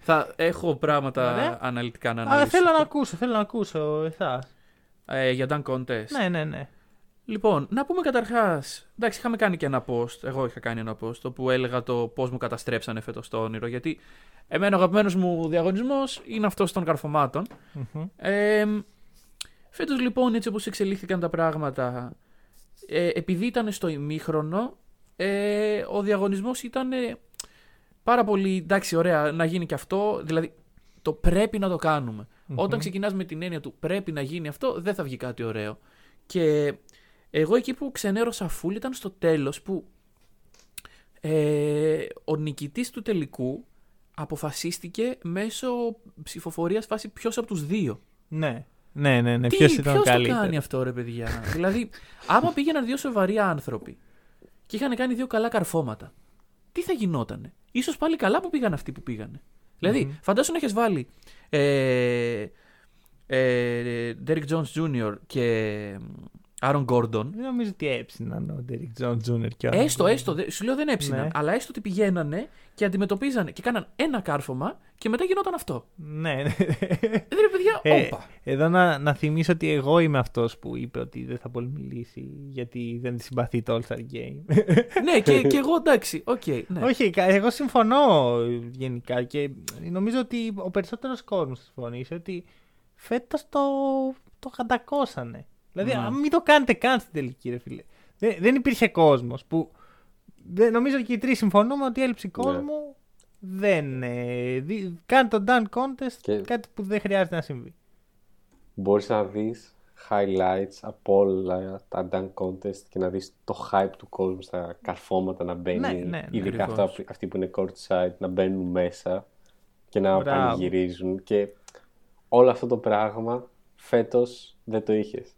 D: Θα έχω πράγματα
C: Ωραία.
D: αναλυτικά να
C: Αλλά
D: αναλύσω.
C: θέλω να ακούσω, θέλω να ακούσω εσάς.
D: Ε, για Dunk Contest.
C: Ναι, ναι, ναι.
D: Λοιπόν, να πούμε καταρχάς. Εντάξει, είχαμε κάνει και ένα post. Εγώ είχα κάνει ένα post όπου έλεγα το πώς μου καταστρέψανε φέτος το όνειρο. Γιατί εμένα ο αγαπημένος μου διαγωνισμός είναι αυτός των καρφωμάτων.
C: Μμμ.
D: Ε, Φέτος λοιπόν, έτσι όπως εξελίχθηκαν τα πράγματα, ε, επειδή ήταν στο ημίχρονο, ε, ο διαγωνισμός ήταν ε, πάρα πολύ εντάξει, ωραία, να γίνει και αυτό. Δηλαδή, το πρέπει να το κάνουμε. Όταν ξεκινάς με την έννοια του πρέπει να γίνει αυτό, δεν θα βγει κάτι ωραίο. Και εγώ εκεί που ξενέρωσα φουλ ήταν στο τέλος που ε, ο νικητής του τελικού αποφασίστηκε μέσω ψηφοφορίας φάση ποιος από τους δύο.
C: Ναι, ναι, ναι, ναι.
D: Τι,
C: Ποιος ήταν
D: ποιος το
C: καλύτερος;
D: κάνει αυτό ρε παιδιά; δηλαδή, άμα πήγαιναν δύο σοβαροί άνθρωποι και είχαν κάνει δύο καλά καρφώματα, τι θα γινότανε; Ίσως πάλι καλά που πήγαν αυτοί που πήγανε. Δηλαδή, φαντάσου να έχεις βάλει ε, ε, Derek Jones Jr. και Aaron Gordon.
C: Δεν νομίζω ότι έψιναν ο Derek Jones Jr. και ο
D: Έστω,
C: Aaron
D: έστω, δε- σου λέω δεν έψιναν,
C: Ναι.
D: αλλά έστω ότι πηγαίνανε και αντιμετωπίζανε και κάναν ένα κάρφωμα και μετά γινόταν αυτό.
C: Ναι, ναι.
D: Δηλαδή, ρε παιδιά,
C: Ε,
D: όπα.
C: εδώ να, να θυμίσω ότι εγώ είμαι αυτός που είπε ότι δεν θα πολύ μιλήσει γιατί δεν τη συμπαθεί το All-Star Game.
D: ναι, και, και εγώ εντάξει, οκ. ναι.
C: Όχι, κα- εγώ συμφωνώ γενικά και νομίζω ότι ο περισσότερος κόσμος συμφωνεί σε ότι φέτος το, το χαντακώσανε. Δηλαδή,
D: Ναι.
C: αν μην το κάνετε καν στην τελική, ρε φίλε. Δεν, δεν υπήρχε κόσμος που. Δεν, νομίζω και οι τρεις συμφωνούμε ότι η έλλειψη κόσμου δεν. Ε, δι- κάνει το dunk contest
E: Και-
C: κάτι που δεν χρειάζεται να συμβεί.
E: Μπορείς να δεις highlights από όλα τα dunk contest και να δεις το hype του κόσμου στα καρφώματα να μπαίνει,
C: Ναι, ναι, ναι.
E: ειδικά
D: Ακριβώς.
E: αυτά, αυτοί που είναι courtside, να μπαίνουν μέσα και να
C: Μπράβο.
E: πανηγυρίζουν και όλο αυτό το πράγμα φέτος δεν το είχες.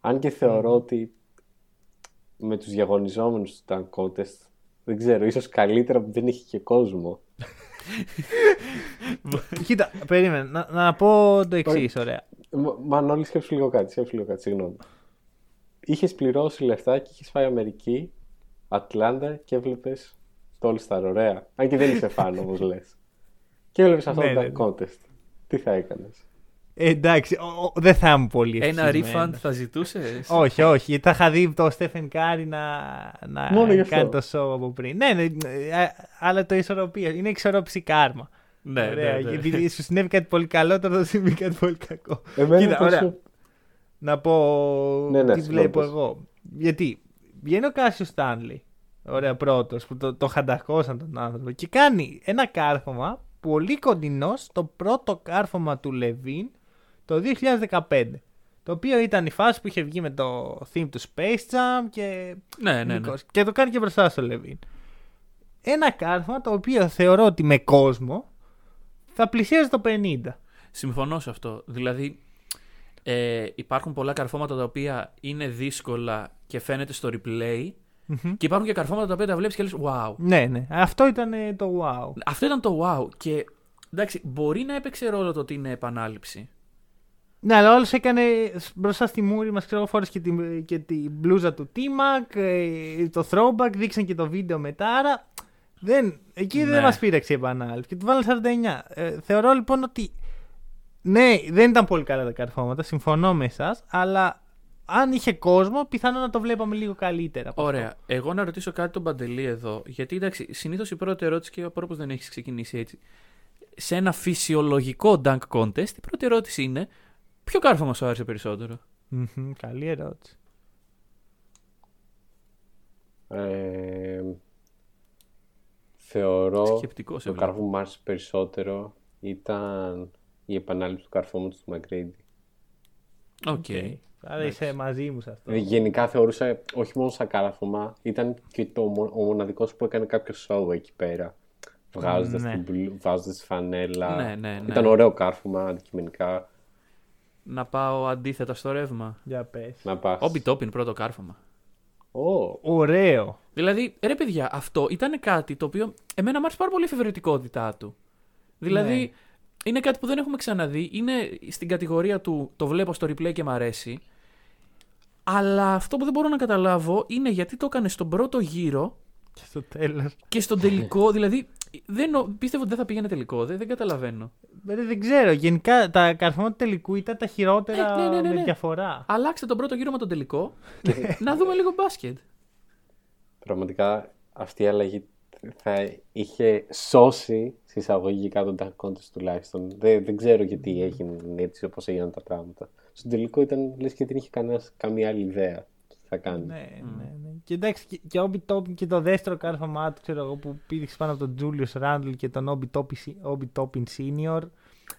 E: Αν και θεωρώ ότι με τους διαγωνιζόμενους του dunk contest δεν ξέρω, ίσως καλύτερα που δεν είχε και κόσμο.
C: Κοίτα, περίμενε. Να, να πω το εξής,
E: Όχι.
C: ωραία.
E: Μα- Μανώλη, σκέψου λίγο κάτι, σκέψου λίγο κάτι, συγγνώμη. Είχες πληρώσει λεφτά και είχες πάει Αμερική, Ατλάντα και έβλεπες το All Star, ωραία. Αν και δεν είσαι φαν όμω λες. Και έβλεπες αυτό
C: Ναι,
E: το
C: ναι,
E: dunk contest. Τι θα έκανες;
C: Ε, εντάξει, ο- ο- δεν θα ήμουν πολύ
D: Ένα
C: ευτυχισμένος.
D: refund θα ζητούσες;
C: Όχι, όχι. Τα είχα δει το Στέφεν Κάρι να, να
E: Μόνο γι' αυτό.
C: κάνει το show από πριν. Ναι, ναι, ναι, αλλά το ισορροπία. Είναι εξορρόψη κάρμα.
D: ναι,
C: ωραία,
D: ναι, ναι.
C: Επειδή σου συνέβη κάτι πολύ καλό, τώρα θα συμβεί κάτι πολύ κακό.
E: Εμένα
C: Κοίτα,
E: το
C: ωραία.
E: σου-
C: Να πω
E: Ναι, ναι,
C: τι
E: συγγνώμη,
C: βλέπω
E: πες.
C: εγώ. Γιατί βγαίνει ο Κάσιο Στάνλι, ωραία πρώτος, που το, το χαντακώσαν τον άνθρωπο και κάνει ένα κάρφωμα πολύ κοντινό στο πρώτο κάρφωμα του Λεβίν το 2015. Το οποίο ήταν η φάση που είχε βγει με το theme του Space Jam και.
D: Ναι, ναι, ναι.
C: Νικός. Και το κάνει και μπροστά στο Λεβίν. Ένα κάρφωμα το οποίο θεωρώ ότι με κόσμο θα πλησίαζε το 50.
D: Συμφωνώ σε αυτό. Δηλαδή, ε, υπάρχουν πολλά καρφώματα τα οποία είναι δύσκολα και φαίνεται στο replay. Και υπάρχουν και καρφώματα τα οποία τα βλέπεις και λες wow.
C: Ναι, ναι. Αυτό ήταν ε, το wow.
D: Αυτό ήταν το wow. Και εντάξει, μπορεί να έπαιξε ρόλο το ότι είναι επανάληψη.
C: Ναι, αλλά όλος έκανε μπροστά στη μούρη μας, ξέρω φόρε και την, και την μπλούζα του T-Mac, ε, το throwback, δείξαν και το βίντεο μετά. Άρα δεν, εκεί δεν
D: Ναι.
C: μας πήραξε η επανάληψη. Και του βάλανε 49. Ε, θεωρώ λοιπόν ότι. Ναι, δεν ήταν πολύ καλά τα καρφώματα, συμφωνώ με εσάς, αλλά αν είχε κόσμο, πιθανόν να το βλέπαμε λίγο καλύτερα. από αυτό.
D: Ωραία. Εγώ να ρωτήσω κάτι τον Παντελή εδώ. Γιατί εντάξει, συνήθως η πρώτη ερώτηση και ο δεν έχει ξεκινήσει έτσι. Σε ένα φυσιολογικό dunk contest, η πρώτη ερώτηση είναι Ποιο κάρφωμα σου άρεσε περισσότερο;
C: Μμμ, καλή ερώτηση.
E: Ε, θεωρώ
D: Σκεπτικός σε
E: το
D: βλέπω.
E: καρφώμα που μου άρεσε περισσότερο ήταν η επανάληψη του καρφώματος του Μαγκρέιντι.
D: Οκ.
C: Άρα είσαι μαζί μου σε αυτό.
E: Ε, Γενικά θεωρούσα όχι μόνο σαν κάρφωμα, ήταν και το, μο- ο μοναδικός που έκανε κάποιο show εκεί πέρα. Βγάζοντας,
C: Ναι.
E: την, μπλου- βάζοντας τη φανέλα.
D: Ναι, ναι, ναι.
E: Ήταν ωραίο κάρφωμα αντικειμενικά.
D: Να πάω αντίθετα στο ρεύμα.
C: Για πες.
E: Να πας.
D: Όμπι Τόπιν πρώτο κάρφωμα.
E: Ω,
C: Ωραίο.
D: Δηλαδή, ρε παιδιά, αυτό ήταν κάτι το οποίο εμένα μου άρεσε πάρα πολύ η εφευρετικότητά του. Δηλαδή,
C: Ναι.
D: είναι κάτι που δεν έχουμε ξαναδεί. Είναι στην κατηγορία του το βλέπω στο replay και μ' αρέσει. Αλλά αυτό που δεν μπορώ να καταλάβω είναι γιατί το έκανε στον πρώτο γύρο
C: Και στο τέλος.
D: και στον τελικό. δηλαδή, δεν, νο- πίστευω ότι δεν θα πήγαινε τελικό. Δεν, δεν καταλαβαίνω.
C: Δεν ξέρω. Γενικά τα καρφώματα του τελικού ήταν τα χειρότερα
D: Ε, ναι, ναι, ναι,
C: με
D: ναι.
C: διαφορά.
D: Αλλάξτε τον πρώτο γύρο με τον τελικό. να δούμε λίγο μπάσκετ.
E: πραγματικά αυτή η αλλαγή θα είχε σώσει συσσαγωγικά τον Dark Contest τουλάχιστον. Δεν, δεν ξέρω γιατί έγινε έτσι όπως έγιναν τα πράγματα. Στον τελικό ήταν λες και δεν είχε κανένας, καμία άλλη ιδέα τι θα κάνει.
C: Ναι, ναι, ναι. Και εντάξει, και, και, Obi Toppin και το δεύτερο κάρφωμά του, ξέρω εγώ, που πήδηξε πάνω από τον Julius Randle και τον Obi Toppin, Obi Toppin Senior,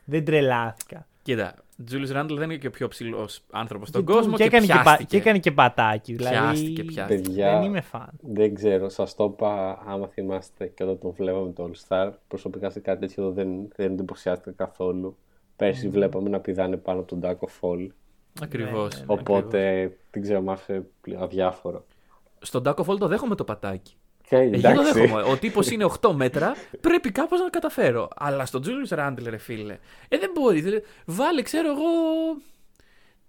C: δεν τρελάθηκα.
D: Κοίτα, Τζούλιο Ράντλ δεν είναι και ο πιο ψηλός άνθρωπος στον
C: Και-
D: κόσμο και,
C: έκανε και, πα-
D: πιάστηκε.
C: και έκανε και πατάκι. Δηλαδή,
D: Πιάστηκε, πιάστηκε.
E: Παιδιά,
C: δεν είμαι φαν.
E: Δεν ξέρω, σας το είπα άμα θυμάστε και όταν τον βλέπαμε το All Star. Προσωπικά σε κάτι τέτοιο δεν, δεν εντυπωσιάστηκα καθόλου. Πέρσι βλέπαμε να πηδάνε πάνω από τον Ντάκο Fall.
D: Ακριβώς.
C: Ναι, ναι,
E: Οπότε δεν ξέρω, μ' άφησε πλέον αδιάφορο.
D: Στον Τάκο Φόλ το δέχομαι το πατάκι.
E: Και
D: Εκεί το
E: εντάξει.
D: δέχομαι. Ο τύπος είναι 8 μέτρα, πρέπει κάπως να το καταφέρω. Αλλά στον Τζούλιους Ράντλ, ρε φίλε. Ε, δεν μπορεί. Δηλαδή, βάλε, ξέρω εγώ.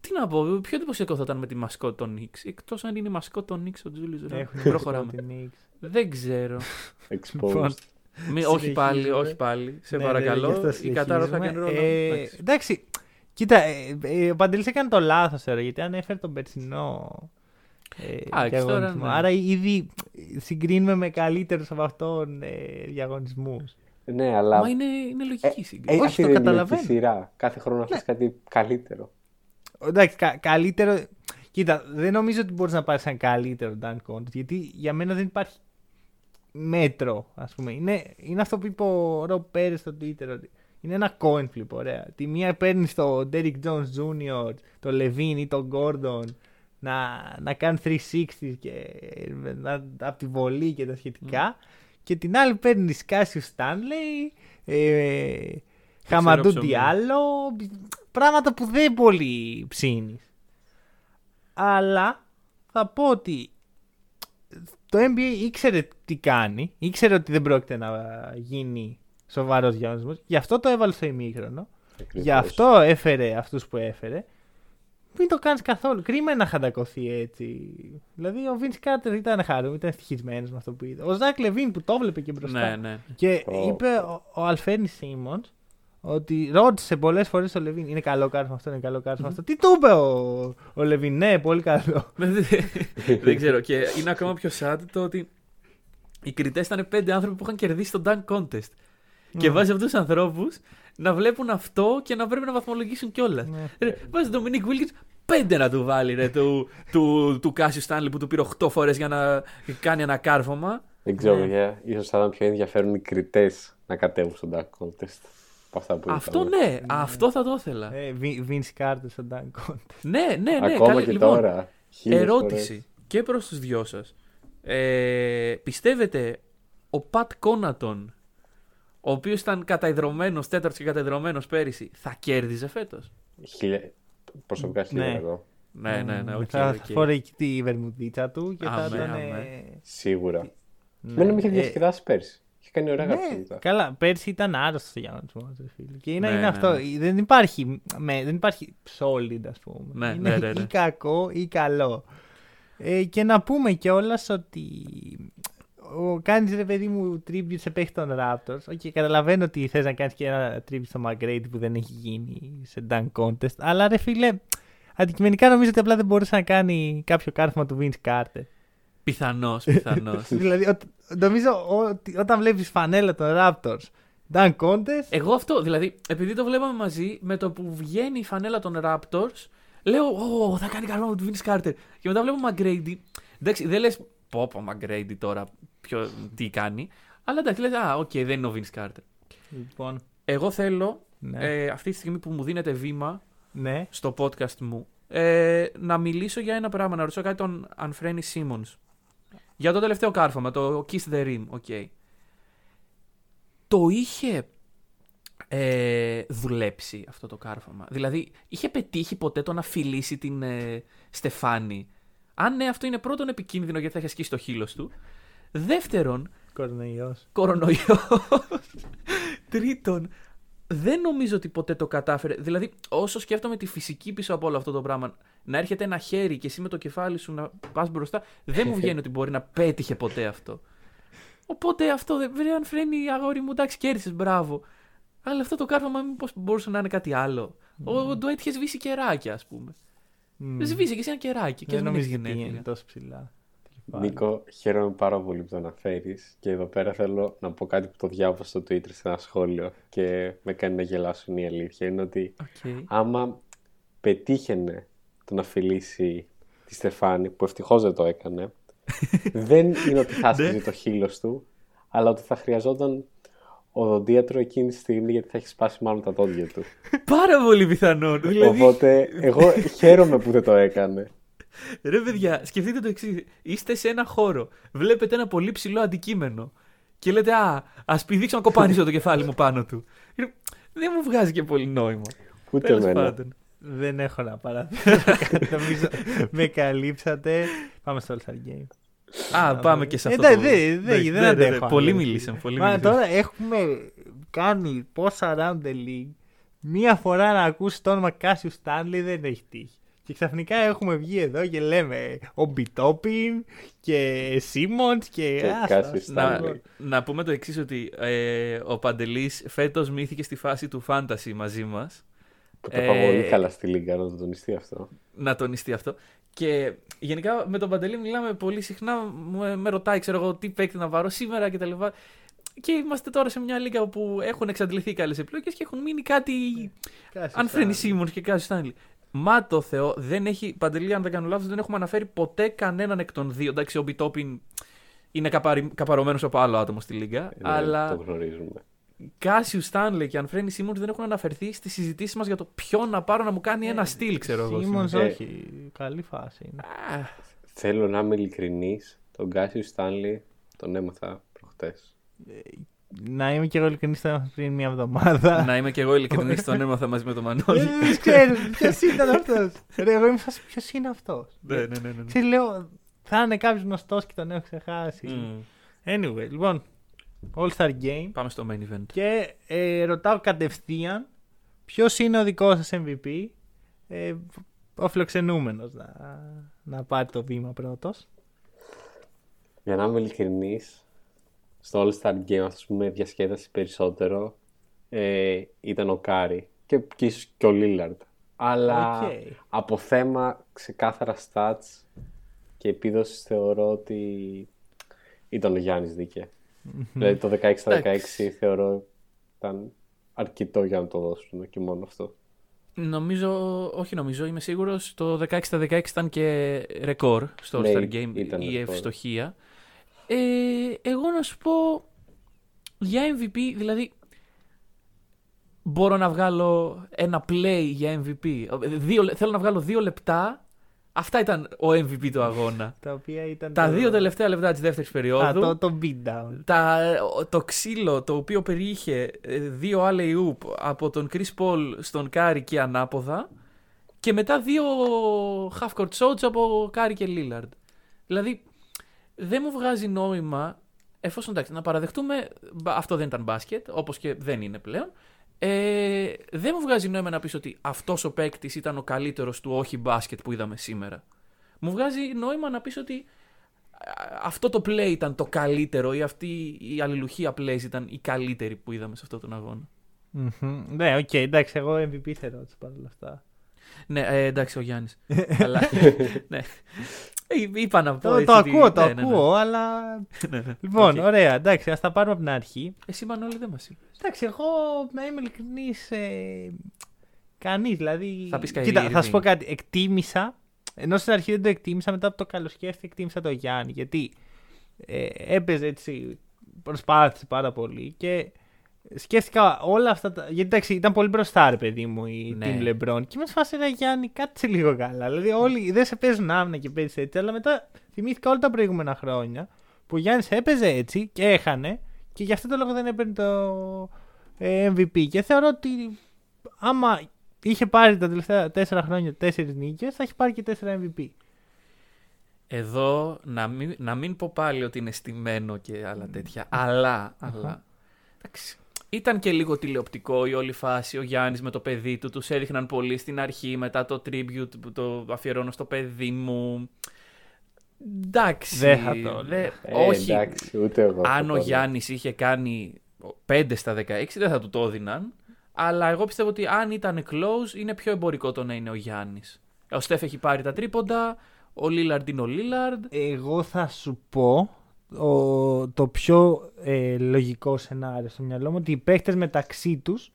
D: Τι να πω, πιο εντυπωσιακό θα ήταν με τη μασκότ των Νίξ. Εκτός αν είναι η μασκότ των Νίξ ο Τζούλιους Ράντλ.
C: Έχουν
D: Προχωράμε.
C: την Knicks.
D: Δεν ξέρω.
E: Exposed.
D: Μη- όχι πάλι,
C: Συνεχίζουμε.
D: όχι πάλι. Σε
C: Ναι, ναι,
D: παρακαλώ.
C: γι' αυτό
D: η κατάρα θα
C: συνεχίζουμε.
D: κάνει ρόλο.
C: Ε,
D: Εντάξει.
C: Εντάξει, κοίτα, ε, ε, ο Παντελής έκανε το λάθος τώρα, γιατί ανέφερε τον περσινό ε,
D: Α, και τώρα,
C: διαγωνισμό.
D: ναι.
C: Άρα ήδη συγκρίνουμε με καλύτερους από αυτόν ε, διαγωνισμούς.
E: Ναι, αλλά.
D: Μα είναι, είναι λογική
E: Ε,
D: σύγκριση.
C: όχι,
E: αυτή
C: το
E: είναι η
C: καταλαβαίνω.
E: λογική σειρά. Κάθε χρόνο να θες κάτι καλύτερο.
C: Εντάξει, κα- καλύτερο. Κοίτα, δεν νομίζω ότι μπορείς να πάρεις ένα καλύτερο dunk contest, γιατί για μένα δεν υπάρχει μέτρο, ας πούμε. Είναι, είναι αυτό που είπε ο Ρομπ Πέρες στο Twitter, ότι είναι ένα coin flip, ωραία. Τη μία παίρνει το Derrick Jones Jr., το Levine ή τον Gordon να, να κάνει 360 και να, από τη βολή και τα σχετικά. Και την άλλη παίρνει Κάσιου Stanley, ε, Χαμαντού
D: ψωμί.
C: Διάλο, πράγματα που δεν πολύ ψήνεις. Αλλά θα πω ότι το NBA ήξερε τι κάνει, ήξερε ότι δεν πρόκειται να γίνει σοβαρός διαγωνισμός. Γι' αυτό το έβαλε στο ημίχρονο.
E: Ακριβώς.
C: Γι' αυτό έφερε αυτούς που έφερε. Μην το κάνεις καθόλου. Κρίμα είναι να χαντακωθεί έτσι. Δηλαδή ο Vince Carter ήταν χαρούμενος, ήταν ευτυχισμένος με αυτό που είδε. Ο Ζακ Λεβίν που το βλέπει και μπροστά.
D: Ναι, ναι.
C: Και
E: Ω.
C: είπε ο, ο Αλφέρνη Σίμον ότι ρώτησε πολλές φορές το Λεβίν: Είναι καλό κάρφωμα αυτό, είναι καλό κάρφωμα αυτό. Τι του είπε ο, ο Λεβίν, Ναι, πολύ καλό.
D: δεν ξέρω. Και είναι ακόμα πιο sad το ότι οι κριτές ήταν πέντε άνθρωποι που είχαν κερδίσει το Dunk Contest. Και βάζει αυτούς τους ανθρώπους να βλέπουν αυτό και να πρέπει να βαθμολογήσουν κιόλας.
C: Ναι.
D: Βάζει τον Dominic Wilkins πέντε να του βάλει ρε, του, του, του Κάσιου Στάνλι που του πήρε 8 φορές για να κάνει ένα κάρφωμα.
E: Δεν ξέρω,
C: Ναι.
E: παιδιά. ίσως θα ήταν πιο ενδιαφέρον οι κριτές να κατέβουν στον Dark Contest. από αυτά που
D: Αυτό
E: είπαμε.
D: ναι, αυτό θα το ήθελα.
C: Ε, Βι- Vince Carter στο Dunk Contest.
D: Ναι, ναι, ναι.
E: Ακόμα
D: καλή-
E: και
D: λοιπόν,
E: τώρα. χίλιες
D: Ερώτηση
E: φορές.
D: και προς τους δυο σας. Ε, πιστεύετε ο Πατ Κόνατον, ο οποίος ήταν καταϊδρωμένος, τέταρτος και καταϊδρωμένος πέρυσι, θα κέρδιζε φέτος.
E: Χίλια... Προσωπικά χίλια
C: Ναι.
E: εγώ.
D: Ναι, ναι, ναι. οκ,
C: θα
D: οκ.
C: φοράει τη βερμουδίτσα του και θα
D: Αμέ,
C: ήταν.
D: αμέ.
C: ε,
E: Σίγουρα.
C: ναι.
E: Εμένα με είχε
C: Ε,
E: διασκεδάσει πέρσι. Είχε κάνει ωραία
C: Ναι,
E: καρφώματα.
C: καλά. Πέρσι ήταν άρρωστο για να τους φίλε. Και είναι,
D: Ναι,
C: είναι
D: ναι,
C: αυτό.
D: ναι.
C: Δεν υπάρχει, με, δεν υπάρχει solid, ας πούμε.
D: Ναι,
C: είναι
D: ναι, ναι, ναι.
C: ή κακό ή καλό. Ε, και να πούμε κιόλας ότι ο, κάνεις ρε παιδί μου tribute σε παίχτη των Raptors. Okay, καταλαβαίνω ότι θες να κάνεις και ένα tribute στο McGrady που δεν έχει γίνει σε dunk contest. Αλλά ρε φίλε, αντικειμενικά νομίζω ότι απλά δεν μπορούσε να κάνει κάποιο κάρφωμα του Vince Carter.
D: Πιθανώς, πιθανώς.
C: δηλαδή, ο, νομίζω ότι όταν βλέπεις φανέλα των Raptors dunk contest,
D: Εγώ αυτό, δηλαδή, επειδή το βλέπαμε μαζί, με το που βγαίνει η φανέλα των Raptors, λέω, Ω, θα κάνει καλό με τον Vince Carter. Και μετά βλέπω McGrady. Εντάξει, δεν λες, πω πω McGrady τώρα, ποιο, τι κάνει. Αλλά εντάξει, λες, α, οκ, δεν είναι ο Vince Carter.
C: λοιπόν,
D: Εγώ θέλω,
C: Ναι.
D: ε, αυτή τη στιγμή που μου δίνετε βήμα
C: ναι.
D: στο podcast μου, ε, να μιλήσω για ένα πράγμα, να ρωτήσω κάτι τον Anfernee Simmons. Για το τελευταίο κάρφωμα, το Kiss the Rim, οκ. Το είχε ε, δουλέψει αυτό το κάρφωμα. Δηλαδή, είχε πετύχει ποτέ το να φιλήσει την ε, στεφάνη. Αν ναι, αυτό είναι πρώτον επικίνδυνο γιατί θα έχει σκίσει το χείλος του. Δεύτερον,
C: Κορονοϊός.
D: κορονοϊός. Τρίτον, δεν νομίζω ότι ποτέ το κατάφερε. Δηλαδή, όσο σκέφτομαι τη φυσική πίσω από όλο αυτό το πράγμα, να έρχεται ένα χέρι και εσύ με το κεφάλι σου να πας μπροστά, δεν μου βγαίνει ότι μπορεί να πέτυχε ποτέ αυτό. Οπότε αυτό δεν βρει αν φρένει αγόρι μου, εντάξει, κέρδισες, μπράβο. Αλλά αυτό το κάρφωμα μήπως μπορούσε να είναι κάτι άλλο. Ο Ντουέτ είχε σβήσει κεράκι, ας πούμε.
C: Μμ.
D: Σβήσει και εσύ ένα κεράκι. Και
C: Δεν
D: μην
C: νομίζω
D: έχεις
C: ότι
D: γενέθλια.
C: είναι τόσο ψηλά.
E: Νίκο, χαίρομαι πάρα πολύ που το αναφέρεις και εδώ πέρα θέλω να πω κάτι που το διάβασα στο Twitter σε ένα σχόλιο και με κάνει να γελάσω. Είναι η αλήθεια. Είναι ότι
D: Οκ.
E: άμα πετύχαινε το να φιλήσει τη Στεφάνη, που ευτυχώς δεν το έκανε, δεν είναι ότι θα άσκησε το χείλος του, αλλά ότι θα χρειαζόταν οδοντίατρο εκείνη τη στιγμή γιατί θα έχει σπάσει μάλλον τα δόντια του.
D: Πάρα πολύ πιθανόν. Δηλαδή,
E: Οπότε εγώ χαίρομαι που δεν το έκανε.
D: Ρε παιδιά, σκεφτείτε το εξής. Είστε σε ένα χώρο. Βλέπετε ένα πολύ ψηλό αντικείμενο. Και λέτε, Α, ας πηδήξω να κοπανίσω το κεφάλι μου πάνω του. Ε, Δεν μου βγάζει και πολύ νόημα.
E: Ούτε
D: Τέλος
E: εμένα.
D: πάντων.
C: Δεν έχω να παραθέσω κάτι. Νομίζω με καλύψατε. Πάμε στο All Star Game.
D: Α, πάμε και σε αυτό.
C: Εντάξει,
D: το-
C: δεν- δεν-
D: Εντάξει,
C: δεν
D: ναι, ναι, ναι.
C: αντέχω.
D: Πολύ
C: άλλο.
D: μιλήσαμε. Πολύ
C: Μα
D: μιλήσαμε.
C: τώρα έχουμε κάνει πόσα round the league. Μία φορά να ακούσει το όνομα Κάσιου Στάνλι δεν έχει τύχει. Και ξαφνικά έχουμε βγει εδώ και λέμε ο Μπιτόπιν και Σίμοντς και.
E: Και
C: άστα,
E: Κάσιου
C: άστα.
D: Να,
E: Στάνλι.
D: να πούμε το εξής ότι ε, ο Παντελής φέτος μύθηκε στη φάση του fantasy μαζί μας.
E: Που το είπα
D: Ε,
E: πολύ καλά στη Λίγκα, να το τονιστεί αυτό.
D: να τονιστεί αυτό. Και γενικά με τον Παντελή μιλάμε πολύ συχνά. Με, με ρωτάει, ξέρω εγώ, τι παίκτη να βάλω σήμερα κτλ. Και, και είμαστε τώρα σε μια λίγα όπου έχουν εξαντληθεί καλές επιλογές και έχουν μείνει κάτι.
C: Κάσιου
D: Αν φρένει
C: Στάνλι.
D: Σίμον και κάτι Στάνλι. Μα το Θεό, δεν έχει. Παντελή, αν δεν κάνω λάθος, δεν έχουμε αναφέρει ποτέ κανέναν εκ των δύο. Εντάξει, ο Μπιτόπιν είναι καπαρωμένος από άλλο άτομο στη Λίγκα.
E: Ε, ναι,
D: αλλά
E: Το γνωρίζουμε.
D: Κάσιου Στάνλε και αν φρένει Σίμον δεν έχουν αναφερθεί στις συζητήσεις μας για το ποιον να πάρω να μου κάνει ένα στυλ, ξέρω εγώ.
C: Σίμονς
E: Ε,
C: όχι. Καλή φάση είναι.
D: Α,
E: Θέλω να είμαι ειλικρινής. Τον Κάσιου Στάνλι τον έμαθα προχτές.
C: Να είμαι και εγώ ειλικρινής πριν μια εβδομάδα.
D: να είμαι κι εγώ ειλικρινής, τον έμαθα μαζί με τον Μανώλη.
C: Δεν ξέρω ποιος ήταν αυτός. Εγώ είμαι φάση ποιος είναι αυτός;
D: ναι, ναι, ναι, ναι, ναι.
C: Ξέρεις, λέω, θα είναι κάποιος γνωστός και τον έχω ξεχάσει.
D: Μμ.
C: Anyway, λοιπόν, All Star Game.
D: Πάμε στο main event.
C: Και ε, ρωτάω κατευθείαν ποιος είναι ο δικός σας MVP. Ε, ο φιλοξενούμενος να, να πάρει το βήμα πρώτος.
E: Για να είμαι ειλικρινής, στο All Star Game αυτό που με διασκέδασε περισσότερο ε, ήταν ο Κάρι και, και ίσως και ο Λίλαρντ. Αλλά
C: Οκ.
E: από θέμα ξεκάθαρα stats και επίδοσης θεωρώ ότι ήταν ο Γιάννης δίκαια. Δηλαδή το 16 στα 16
D: Εντάξει.
E: θεωρώ ήταν αρκετό για να το δώσουν και μόνο αυτό.
D: Νομίζω, όχι νομίζω, είμαι σίγουρος. Το 16 στα 16 ήταν και ρεκόρ στο All
E: Ναι,
D: Star Game
E: ήταν
D: η
E: ρεκόρ.
D: ευστοχία. Ε, εγώ να σου πω για MVP, δηλαδή μπορώ να βγάλω ένα play για MVP. Δύο, θέλω να βγάλω δύο λεπτά. Αυτά ήταν ο MVP του αγώνα.
C: Τα οποία ήταν.
D: Τα
C: το...
D: δύο τελευταία λεπτά της δεύτερης περίοδου.
C: Α, το, το beatdown.
D: Τα, το ξύλο το οποίο περιείχε ε, δύο alley oop από τον Chris Paul στον Κάρι και ανάποδα και μετά δύο half court shots από Κάρι και Lillard. Δηλαδή δεν μου βγάζει νόημα εφόσον εντάξει να παραδεχτούμε αυτό δεν ήταν μπάσκετ όπως και δεν είναι πλέον ε, δεν μου βγάζει νόημα να πεις ότι αυτός ο παίκτης ήταν ο καλύτερος του όχι μπάσκετ που είδαμε σήμερα. Μου βγάζει νόημα να πεις ότι αυτό το play ήταν το καλύτερο ή αυτή η αλληλουχία plays ήταν η καλύτερη που είδαμε σε αυτόν τον αγώνα.
C: Mm-hmm. Ναι, οκ, okay, εντάξει, εγώ MVP θέλω έτσι παρόλα αυτά.
D: Ναι, ε, εντάξει, ο Γιάννης. αλλά. ναι. Είπα να πω.
C: Το, το ακούω, το ναι, ναι, ακούω, αλλά. λοιπόν, okay. ωραία, εντάξει, ας τα πάρουμε από την αρχή.
D: Εσύ, Μανώλη, δεν μας είπες.
C: Εντάξει, εγώ να είμαι ειλικρινής. Ε, Κανείς, δηλαδή.
D: Θα πεις
C: Κοίτα, θα σου πω κάτι. Εκτίμησα. Ενώ στην αρχή δεν το εκτίμησα, μετά από το καλοσκέφτη εκτίμησα το Γιάννη. Γιατί ε, έπαιζε έτσι. Προσπάθησε πάρα πολύ και σκέφτηκα όλα αυτά. Τα... Γιατί εντάξει, ήταν πολύ μπροστά, ρε παιδί μου, η ναι. Team LeBron. Και με σφάσε ένα Γιάννη, κάτσε λίγο καλά. Δηλαδή, όλοι δεν σε παίζουν άμυνα και παίζεις έτσι. Αλλά μετά θυμήθηκα όλα τα προηγούμενα χρόνια που ο Γιάννης έπαιζε έτσι και έχανε. Και γι' αυτό το λόγο δεν έπαιρνε το ε, MVP. Και θεωρώ ότι άμα είχε πάρει τα τελευταία τέσσερα χρόνια τέσσερις νίκες, θα έχει πάρει και τέσσερα MVP.
D: Εδώ να μην, να μην πω πάλι ότι είναι στημένο και άλλα τέτοια. Αλλά, αλλά εντάξει, ήταν και λίγο τηλεοπτικό η όλη φάση. Ο Γιάννης με το παιδί του, τους έδειχναν πολύ στην αρχή. Μετά το tribute που το αφιερώνω στο παιδί μου. Εντάξει.
C: Δεν θα το.
D: Δε...
E: Ε,
D: όχι.
E: Εντάξει, ούτε εγώ
D: Αν ο
E: το
D: Γιάννης είχε κάνει 5 στα 16, δεν θα του το έδιναν. Αλλά εγώ πιστεύω ότι αν ήταν close, είναι πιο εμπορικό το να είναι ο Γιάννης. Ο Στέφ έχει πάρει τα τρίποντα. Ο Λίλαρντ είναι ο Λίλαρντ.
C: Εγώ θα σου πω ο, το πιο ε, λογικό σενάριο στο μυαλό μου ότι οι παίχτε μεταξύ τους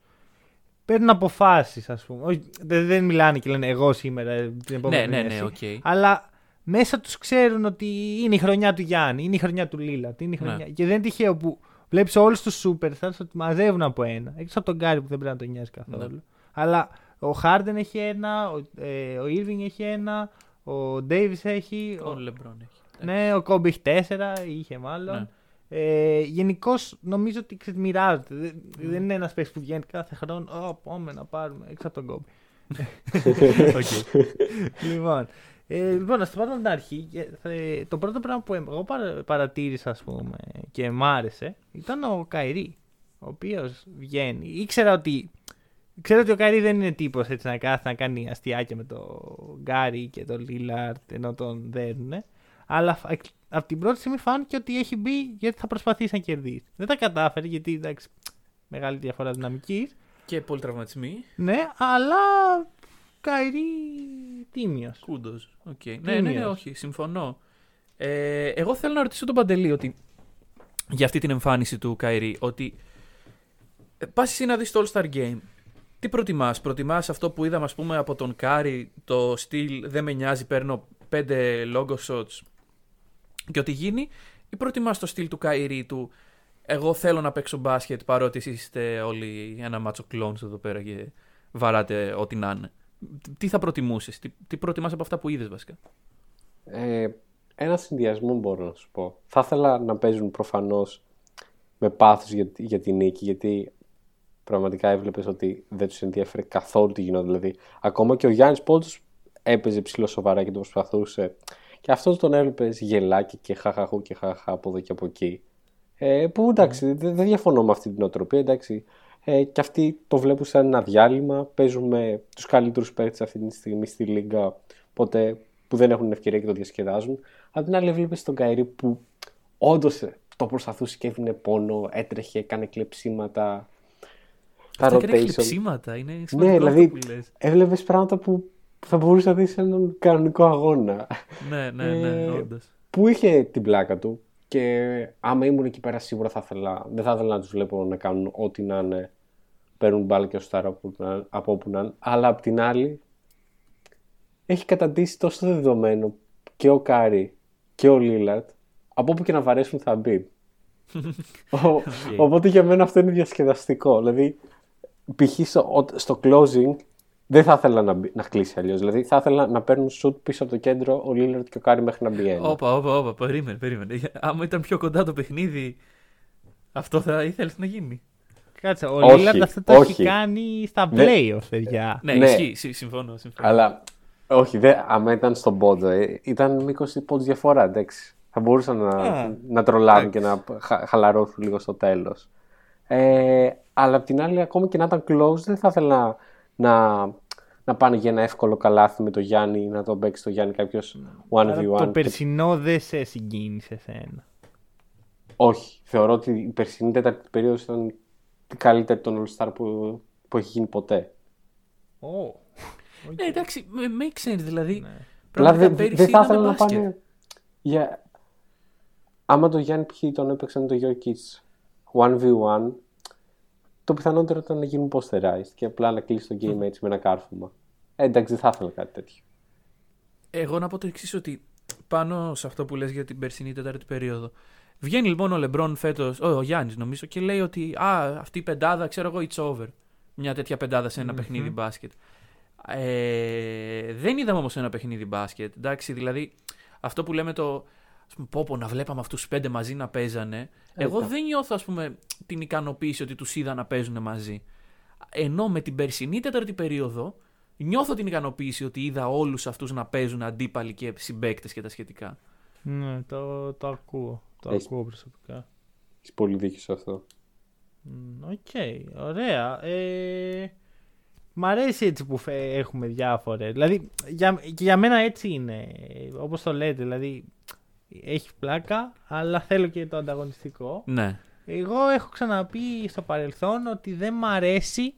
C: παίρνουν αποφάσεις, ας πούμε. Όχι, δεν, δεν μιλάνε και λένε εγώ σήμερα ε, την επόμενη
D: Ναι, ναι, ναι, okay.
C: Αλλά μέσα τους ξέρουν ότι είναι η χρονιά του Γιάννη, είναι η χρονιά του Λίλα. Είναι η χρονιά...
D: Ναι.
C: Και δεν είναι τυχαίο που βλέπεις όλους τους superstars ότι μαζεύουν από ένα. Εκτός από τον Γκάρι που δεν πρέπει να τον νοιάζει καθόλου.
D: Ναι.
C: Αλλά ο Χάρντεν έχει ένα, ο, ε, ο Irving έχει ένα, ο Ντέιβις έχει.
D: Ο Λεμπρόν έχει.
C: Ναι, ο Κόμπι έχει τέσσερα, είχε μάλλον.
D: Ναι.
C: Ε, Γενικώς νομίζω ότι μοιράζεται. Δεν, δεν είναι ένας παίκτης που βγαίνει κάθε χρόνο. Ω, πάμε να πάρουμε έξω από τον Κόμπι.
D: okay.
C: λοιπόν, ε, λοιπόν, να το πάρουμε από την αρχή. Ε, Το πρώτο πράγμα που εγώ παρα- παρατήρησα, ας πούμε, και μ' άρεσε, ήταν ο Kyrie. Ο οποίος βγαίνει. Ήξερα ότι. Ξέρω ότι ο Kyrie δεν είναι τύπος έτσι να κάθεται να κάνει αστειάκια με τον Κάρι και τον Λίλαρντ ενώ τον δέρνουνε. Αλλά από την πρώτη στιγμή φάνηκε ότι έχει μπει γιατί θα προσπαθήσει να κερδίσει. Δεν τα κατάφερε γιατί εντάξει, μεγάλη διαφορά δυναμικής.
D: Και πολλοί τραυματισμοί.
C: Ναι, αλλά Kyrie τίμιος.
D: Kudos. Okay. Ναι, ναι, ναι, όχι, συμφωνώ. Ε, εγώ θέλω να ρωτήσω τον Παντελή ότι για αυτή την εμφάνιση του Kyrie, ότι ε, πας εσύ να δεις το All-Star Game. Τι προτιμάς, προτιμάς αυτό που είδαμε ας πούμε από τον Κάρι, το στυλ δεν με νοιάζει, παίρνω πέντε logo shots και ό,τι γίνει, ή προτιμάς το στυλ του Καϊρή του εγώ θέλω να παίξω μπάσκετ παρότι εσείς είστε όλοι ένα μάτσο κλόνς εδώ πέρα και βαράτε ό,τι να είναι. Τι θα προτιμούσες, τι, τι προτιμάς από αυτά που είδες βασικά;
E: Ε, ένα συνδυασμό μπορώ να σου πω. Θα ήθελα να παίζουν προφανώς με πάθος για, για τη νίκη, γιατί πραγματικά έβλεπες ότι δεν τους ενδιαφέρει καθόλου τι γινόταν. Δηλαδή, ακόμα και ο Γιάννης Πόλτος έπαιζε ψηλό σοβαρά και το προσπαθούσε. Και αυτός τον έβλεπες γελάκι και χαχαχού και χαχαχά από εδώ και από εκεί. Ε, που εντάξει, δεν δεν διαφωνώ με αυτή την οτροπία. Εντάξει. Ε, και αυτοί το βλέπουν σαν ένα διάλειμμα. Παίζουν με τους καλύτερους παίκτες αυτή τη στιγμή στη Λίγκα. Οπότε που δεν έχουν ευκαιρία και το διασκεδάζουν. Απ' την άλλη, βλέπεις τον Καηρή που όντως το προσπαθούσε και έδινε πόνο, έτρεχε, έκανε κλεψίματα. Τα
D: Αυτά και είναι
E: rotation.
D: κλειψίματα, είναι σημαντικό
E: Ναι,
D: αυτό
E: δηλαδή
D: που λες.
E: έβλεπες πράγματα που θα μπορούσε να δεις σε έναν κανονικό αγώνα.
D: Ναι, ναι, ναι,
E: Ε,
D: όντως.
E: Που είχε την πλάκα του και άμα ήμουν εκεί πέρα σίγουρα θα ήθελα, δεν θα ήθελα να τους βλέπω να κάνουν ό,τι να είναι. Παίρνουν μπάλα και σουτάρουν από, όπου να- από όπου να είναι. Αλλά απ' την άλλη έχει καταντήσει τόσο δεδομένο και ο Κάρι και ο Λίλαρντ από όπου και να βαρέσουν θα μπει. Ο- Οπότε για μένα αυτό είναι διασκεδαστικό. Δηλαδή π.χ. στο, στο closing δεν θα ήθελα να, μπει- να κλείσει αλλιώς. Δηλαδή θα ήθελα να παίρνουν σουτ πίσω από το κέντρο ο Λίλαρντ και ο Κάρι μέχρι να μπει ένα.
D: Όπα, όπα, όπα, περίμενε, περίμενε. Άμα ήταν πιο κοντά το παιχνίδι, αυτό θα ήθελες να γίνει.
C: Κάτσε, ο
E: Όχι,
C: Λίλαρντ αυτό το
E: όχι.
C: έχει κάνει στα
E: Δεν-
C: playoffs, παιδιά.
D: Ναι,
E: Ναι.
D: ισχύει, συ- συμφωνώ. συμφωνώ.
E: Αλλά όχι, δε, άμα ήταν στον πόντο, ε, ήταν ενός πόντου διαφορά, εντάξει. Θα μπορούσαν να,
C: Α,
E: να τρολάρουν και να χα, χαλαρώσουν λίγο στο τέλος. Ε, αλλά απ' την άλλη, ακόμη και να ήταν close, δεν θα ήθελα να, να πάνε για ένα εύκολο καλάθι με το Γιάννη ή να τον παίξει το Γιάννη κάποιος
C: Άρα
E: 1v1.
C: το
E: Και-
C: περσινό δεν σε συγκίνησε σένα.
E: Όχι. Θεωρώ ότι η περσινή τέταρτη περίοδος ήταν η καλύτερη των All Star που, που έχει γίνει ποτέ.
C: Oh.
D: Ναι, εντάξει, με- make sense δηλαδή.
E: Αλλά
D: Πραγματικά
E: δεν
D: πέρυσι
E: δεν θα
D: ήταν
E: ήθελα να
D: μπάσκετ.
E: πάνε. Για... Άμα το Γιάννη π.χ. τον έπαιξαν το Jokic 1v1, το πιθανότερο ήταν να γίνουν posterized και απλά να κλείσει το game έτσι με ένα κάρφωμα. Ε, εντάξει, δεν θα ήθελα κάτι τέτοιο.
D: Εγώ να πω το εξής ότι πάνω σε αυτό που λες για την περσινή τέταρτη περίοδο. Βγαίνει λοιπόν ο Λεμπρόν φέτος, ο, ο Γιάννης νομίζω, και λέει ότι Α, αυτή η πεντάδα, ξέρω εγώ, it's over. Μια τέτοια πεντάδα σε ενα παιχνίδι μπάσκετ. Ε, δεν είδαμε όμως ένα παιχνίδι μπάσκετ. Εντάξει, δηλαδή αυτό που λέμε το. Ας πούμε, πω, πω, να βλέπαμε αυτούς τους πέντε μαζί να παίζανε. Εγώ δεν νιώθω, ας πούμε, την ικανοποίηση ότι τους είδα να παίζουν μαζί. Ενώ με την περσινή τέταρτη περίοδο νιώθω την ικανοποίηση ότι είδα όλους αυτούς να παίζουν αντίπαλοι και συμπαίκτες και τα σχετικά.
C: Ναι, το, το ακούω. Το
E: Έχεις-
C: ακούω προσωπικά.
E: Έχεις πολύ δίκιο σε αυτό.
C: Μ, Οκ, ωραία. Ε, μ' αρέσει έτσι που φε- έχουμε διαφορές. Δηλαδή, για, και για μένα έτσι είναι. Όπως το λέτε, δηλαδή, έχει πλάκα, αλλά θέλω και το ανταγωνιστικό.
D: Ναι.
C: Εγώ έχω ξαναπεί στο παρελθόν ότι δεν μ' αρέσει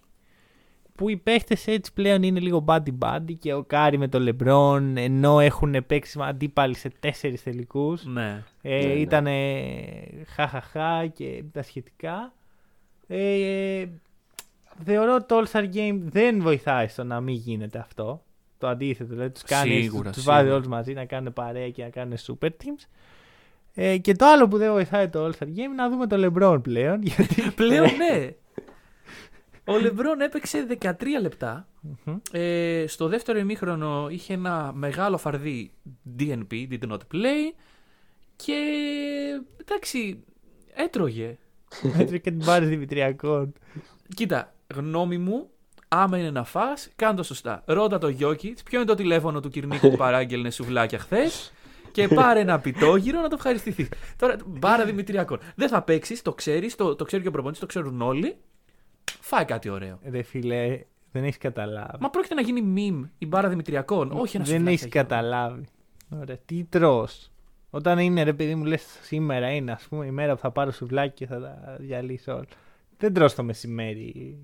C: που οι παίχτες έτσι πλέον είναι λίγο buddy buddy και ο Κάρι με τον Λεμπρόν ενώ έχουν παίξει αντίπαλοι σε τέσσερις τελικούς.
D: Ναι.
C: Ε,
E: Ναι, ναι.
C: Ήταν χαχαχά και τα σχετικά. Ε, θεωρώ ότι το All-Star Game δεν βοηθάει στο να μην γίνεται αυτό. Το αντίθετο, δηλαδή τους, κάνει,
D: Σίγουρα,
C: τους
D: σίγουρα.
C: βάζει όλους μαζί να κάνουν παρέα και να κάνουν super teams. Ε, και το άλλο που δεν βοηθάει το All-Star Game να δούμε το LeBron πλέον. Γιατί
D: Πλέον ναι. Ο Λεμπρόν έπαιξε 13 λεπτα Ε, στο δεύτερο ημίχρονο είχε ένα μεγάλο φαρδί DNP, did not play. Και εντάξει, έτρωγε.
C: έτρεχε και την πάρει Δημητριακών.
D: Κοίτα, γνώμη μου, άμα είναι να φας, κάνε το σωστά. Ρώτα το Γιώκητς, ποιο είναι το τηλέφωνο του Κυρνίκη που παράγγελνε σουβλάκια χθες; Και πάρε ένα πιτόγυρο να το ευχαριστηθεί. Τώρα, μπάρα Δημητριακών. Δεν θα παίξεις, το ξέρεις, το, το ξέρει και ο προπονητής, το ξέρουν όλοι. Φάει κάτι ωραίο.
C: Ρε φίλε, δεν έχεις καταλάβει.
D: Μα πρόκειται να γίνει meme η μπάρα Δημητριακών. Όχι ένα
C: δεν
D: σουβλάκι,
C: έχεις
D: Γιώργο.
C: καταλάβει. Ωραία. Τι τρώ. Όταν είναι ρε παιδί μου, λες σήμερα είναι ας πούμε η μέρα που θα πάρω σουβλάκι και θα τα διαλύσω όλα. Δεν τρώω το μεσημέρι.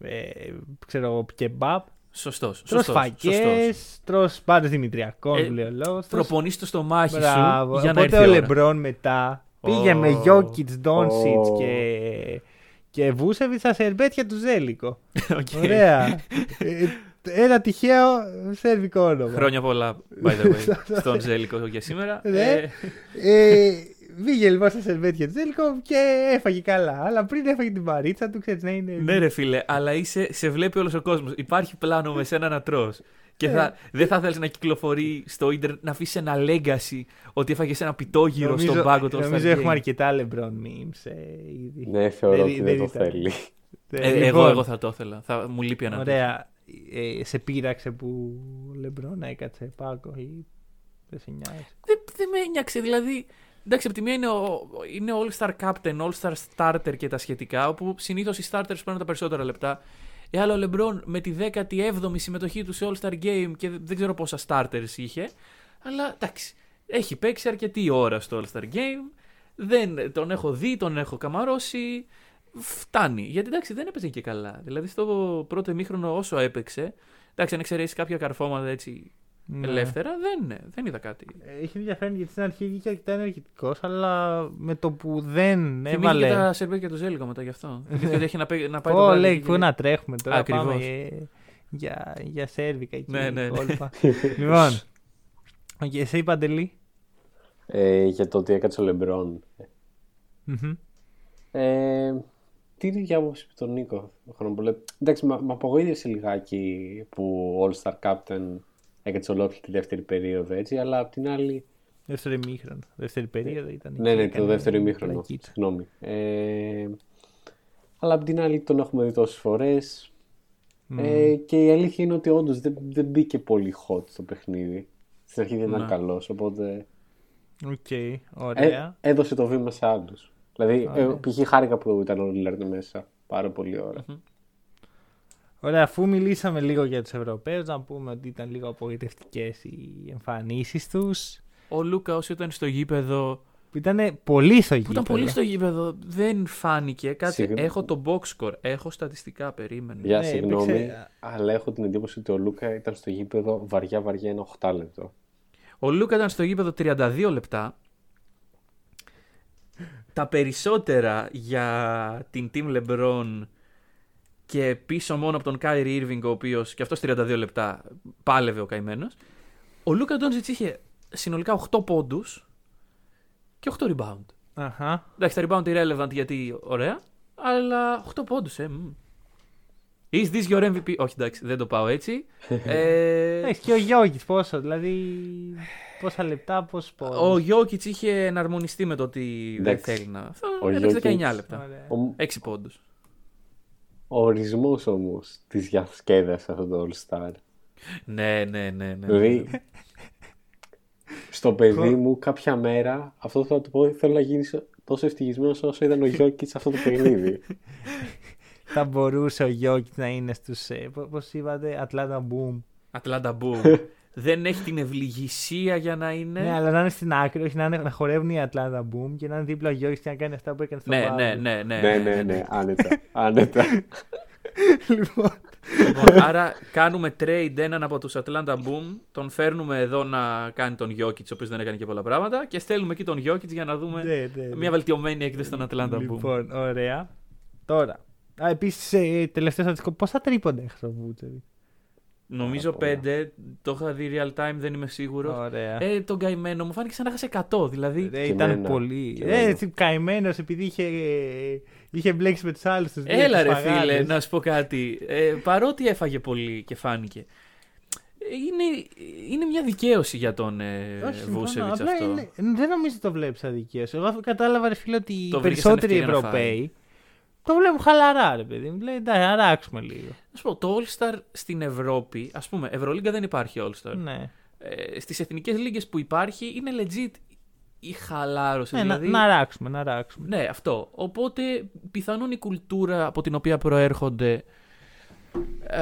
C: Ε, ξέρω εγώ, κεμπάπ.
D: Σωστός.
C: Τρώω φακές, τρώω μπάρες δημητριακών,
D: Ε,
C: που λέει ο λόγος.
D: Προπονείς το στομάχι
C: Μπράβο.
D: σου για να
C: Οπότε
D: έρθει
C: ο
D: η ώρα.
C: Λεμπρόν μετά
D: Ω.
C: πήγε με Γιόκιτς, Ντόντσιτς
E: Ω.
C: και, και Βούτσεβιτς στα σερμπέτια του Ζέλικο.
D: Οκ.
C: Ωραία. Ε, ένα τυχαίο σερβικό όνομα.
D: Χρόνια πολλά, by the way, στον Ζέλικο για σήμερα.
C: Ναι.
D: Ε,
C: Ε, Βγήκε λοιπόν στα σερβέτια του Ζέλικο και έφαγε καλά. Αλλά πριν έφαγε την παρίτσα του, ξέρεις να είναι.
D: Ναι, ρε φίλε, αλλά είσαι, σε βλέπει όλος ο κόσμος. Υπάρχει πλάνο με σένα να τρώ. Και
C: Ε.
D: θα, δεν θα θέλεις να κυκλοφορεί στο ίντερνετ να αφήσει ένα legacy ότι έφαγε ένα πιτόγυρο στον πάγκο του
C: Νομίζω
D: All-Star
C: έχουμε
D: Game.
C: αρκετά LeBron memes ε, ήδη.
E: Ναι, θεωρώ
C: Δεν-
E: ότι
C: δεν
E: δεν το
C: ήταν.
E: θέλει.
C: Ε,
D: Ε,
C: λοιπόν,
D: εγώ, εγώ θα το ήθελα. Θα, μου λείπει ένα τέτοιο.
C: Ωραία. Ε, σε πείραξε που ο LeBron έκατσε πάγκο ή δεν σε νοιάζει.
D: Δεν, δεν με ένιαξε. Δηλαδή, εντάξει, από τη μία είναι ο, είναι ο All-Star Captain, All-Star Starter και τα σχετικά, όπου συνήθως οι starters παίρνουν τα περισσότερα λεπτά. Ε, αλλά ο LeBron με τη 17η συμμετοχή του σε All-Star Game και δεν ξέρω πόσα starters είχε. Αλλά εντάξει, έχει παίξει αρκετή ώρα στο All-Star Game. Δεν, τον έχω δει, τον έχω καμαρώσει. Φτάνει. Γιατί εντάξει, δεν έπαιζε και καλά. Δηλαδή, στο πρώτο ημίχρονο όσο έπαιξε. Εντάξει, αν εξαιρέσεις κάποια καρφώματα έτσι
C: Ναι.
D: ελεύθερα, δεν, δεν είδα κάτι.
C: Ε, Είχε ενδιαφέρον γιατί στην αρχή βγήκε αρκετά ενεργητικός, αλλά με το που δεν
D: Θυμήθηκε
C: έβαλε.
D: και τα σερμπέτια του Ζέλικο μετά γι' αυτό. Θυμήθηκε ότι έχει να, παί- να πάει το
C: Ω,
D: βράδυ
C: λέει,
D: εκεί
C: πού
D: και-
C: να τρέχουμε τώρα.
D: Ακριβώς.
C: Πάμε ε, για, για σέρβικα εκεί.
D: Ναι, ναι, ναι.
C: κόλπα. λοιπόν. οκ, εσύ Παντελή.
E: Ε, για το ότι έκατσε ο Λεμπρόν.
C: Μμμ.
E: Ε, την ίδια άποψη με τον Νίκο. Χρονοπολέ... Εντάξει, με απογοήτευσε λιγάκι που All Star Captain έκατσε ολόκληρη τη δεύτερη περίοδο έτσι, αλλά απ' την άλλη.
C: Δεύτερο ημίχρονο. Δεύτερη περίοδο ήταν.
E: Ναι, ναι,
C: εκεί,
E: το δεύτερο
C: έκανε
E: ημίχρονο.
C: πλακίτσα.
E: Συγγνώμη. Ε, αλλά απ' την άλλη τον έχουμε δει τόσες φορές. Ε, και η αλήθεια είναι ότι όντως δεν, δεν μπήκε πολύ hot στο παιχνίδι. Στην αρχή δεν ήταν
D: Ναι.
E: καλός, οπότε
C: Οκ,
E: ε,
C: ωραία.
E: έδωσε το βήμα σε άλλους. Δηλαδή, ε, π.χ. χάρηκα που ήταν ο Λίλαρντ μέσα. Πάρα πολύ ώρα.
C: Ωραία, αφού μιλήσαμε λίγο για τους Ευρωπαίους, να πούμε ότι ήταν λίγο απογοητευτικές οι εμφανίσεις τους.
D: Ο Λούκα όσο ήταν στο γήπεδο.
C: Που ήταν πολύ στο
D: Που
C: γήπεδο.
D: ήταν πολύ στο γήπεδο. Δεν φάνηκε. Κάτσε,
E: Συγγνώμη.
D: έχω το box score. Έχω στατιστικά. Περίμενε.
E: Για
C: Ναι,
E: συγγνώμη,
C: έπαιξε-
E: αλλά έχω την εντύπωση ότι ο Λούκα ήταν στο γήπεδο βαριά βαριά ένα 8 λεπτό.
D: Ο Λούκα ήταν στο γήπεδο 32 λεπτά. Τα περισσότερα για την Team LeBron και πίσω μόνο από τον Kyrie Irving, ο οποίος και αυτός 32 λεπτά πάλευε ο καημένος. Ο Λούκα Ντόντζιτ είχε συνολικά 8 πόντους και 8 rebound.
C: Αχα.
D: Εντάξει, τα rebound irrelevant γιατί ωραία, αλλά 8 πόντους, ε. μμ. Is this your MVP? Όχι, εντάξει, δεν το πάω έτσι. ε,
C: Έχει και ο Γιώργη πόσο, δηλαδή. Πόσα λεπτά, πόσο πόντους;
D: Ο Γιώκητς είχε εναρμονιστεί με το ότι δεν
E: Εντάξει.
D: θέλει να.
E: Ο
D: Έπαιξε 19
E: Jokic-
D: λεπτά.
E: Ο,
D: 6 πόντους.
E: Ο ορισμός όμως της διασκέδασης αυτό το All Star.
D: Ναι, ναι, ναι. ναι.
E: Δηλαδή, στο παιδί μου κάποια μέρα, αυτό θα το πω, θέλω να γίνεις τόσο ευτυχισμένος όσο ήταν ο Γιόκιτς σε αυτό το παιχνίδι.
C: Θα μπορούσε ο Γιόκιτς να είναι στους. Ε, Πώς είπατε, Atlanta Boom.
D: Atlanta Boom. δεν έχει την ευλυγισία για να είναι.
C: Ναι, αλλά να είναι στην άκρη, όχι να, είναι, να χορεύουν οι Atlanta Boom και να είναι δίπλα ο Γιόκιτς και να κάνει αυτά που έκανε στο
D: ναι,
C: Bubble.
D: ναι, ναι, ναι,
E: ναι, ναι, ναι, άνετα. άνετα.
C: λοιπόν,
D: Λοιπόν, άρα κάνουμε trade έναν από τους Atlanta Boom, τον φέρνουμε εδώ να κάνει τον Jokic, ο οποίος δεν έκανε και πολλά πράγματα, και στέλνουμε εκεί τον Jokic για να δούμε
C: ναι, ναι, ναι.
D: μια βελτιωμένη έκδοση των Atlanta Boom.
C: Λοιπόν, ωραία. Τώρα. Α, επίσης, ε, τελευταίο στατιστικό, πόσα τρίποντα έχεις στο Βούτσεβι.
D: Νομίζω
E: Πάρα
D: 5, το είχα δει real time, δεν είμαι σίγουρος.
C: Ωραία.
D: Ε, τον καημένο μου φάνηκε σαν να έχασε 100, δηλαδή.
C: Ε,
E: και
C: ήταν
E: εμένα,
C: πολύ.
E: και
C: Ε,
E: εμένα.
C: έτσι καημένος επειδή είχε, είχε μπλέξει με τους άλλους τους δύο.
D: Έλα
C: τους
D: ρε
C: φαγάδες.
D: φίλε, να σου πω κάτι. Ε, παρότι έφαγε πολύ και φάνηκε. ε, Είναι, είναι μια δικαίωση για τον ε,
C: Όχι, συμφωνώ.
D: Βούσεβιτς
C: Απλά
D: αυτό.
C: είναι- δεν νομίζω ότι το βλέπεις αδικαίωση. Εγώ κατάλαβα, ρε φίλε, ότι οι
D: Το βρήκε σαν
C: περισσότεροι
D: ευκαιρία να
C: Ευρωπαίοι το βλέπουν χαλαρά, ρε παιδί μου. Λέει, εντάξει, αράξουμε λίγο.
D: Να σου πω, το All-Star στην Ευρώπη, ας πούμε, Ευρωλίγκα δεν υπάρχει All-Star.
C: Ναι.
D: Ε, στις εθνικές λίγες που υπάρχει είναι legit η χαλάρωση.
C: Ναι,
D: δηλαδή...
C: να, να αράξουμε, να αράξουμε.
D: Ναι, αυτό. Οπότε πιθανόν η κουλτούρα από την οποία προέρχονται ε,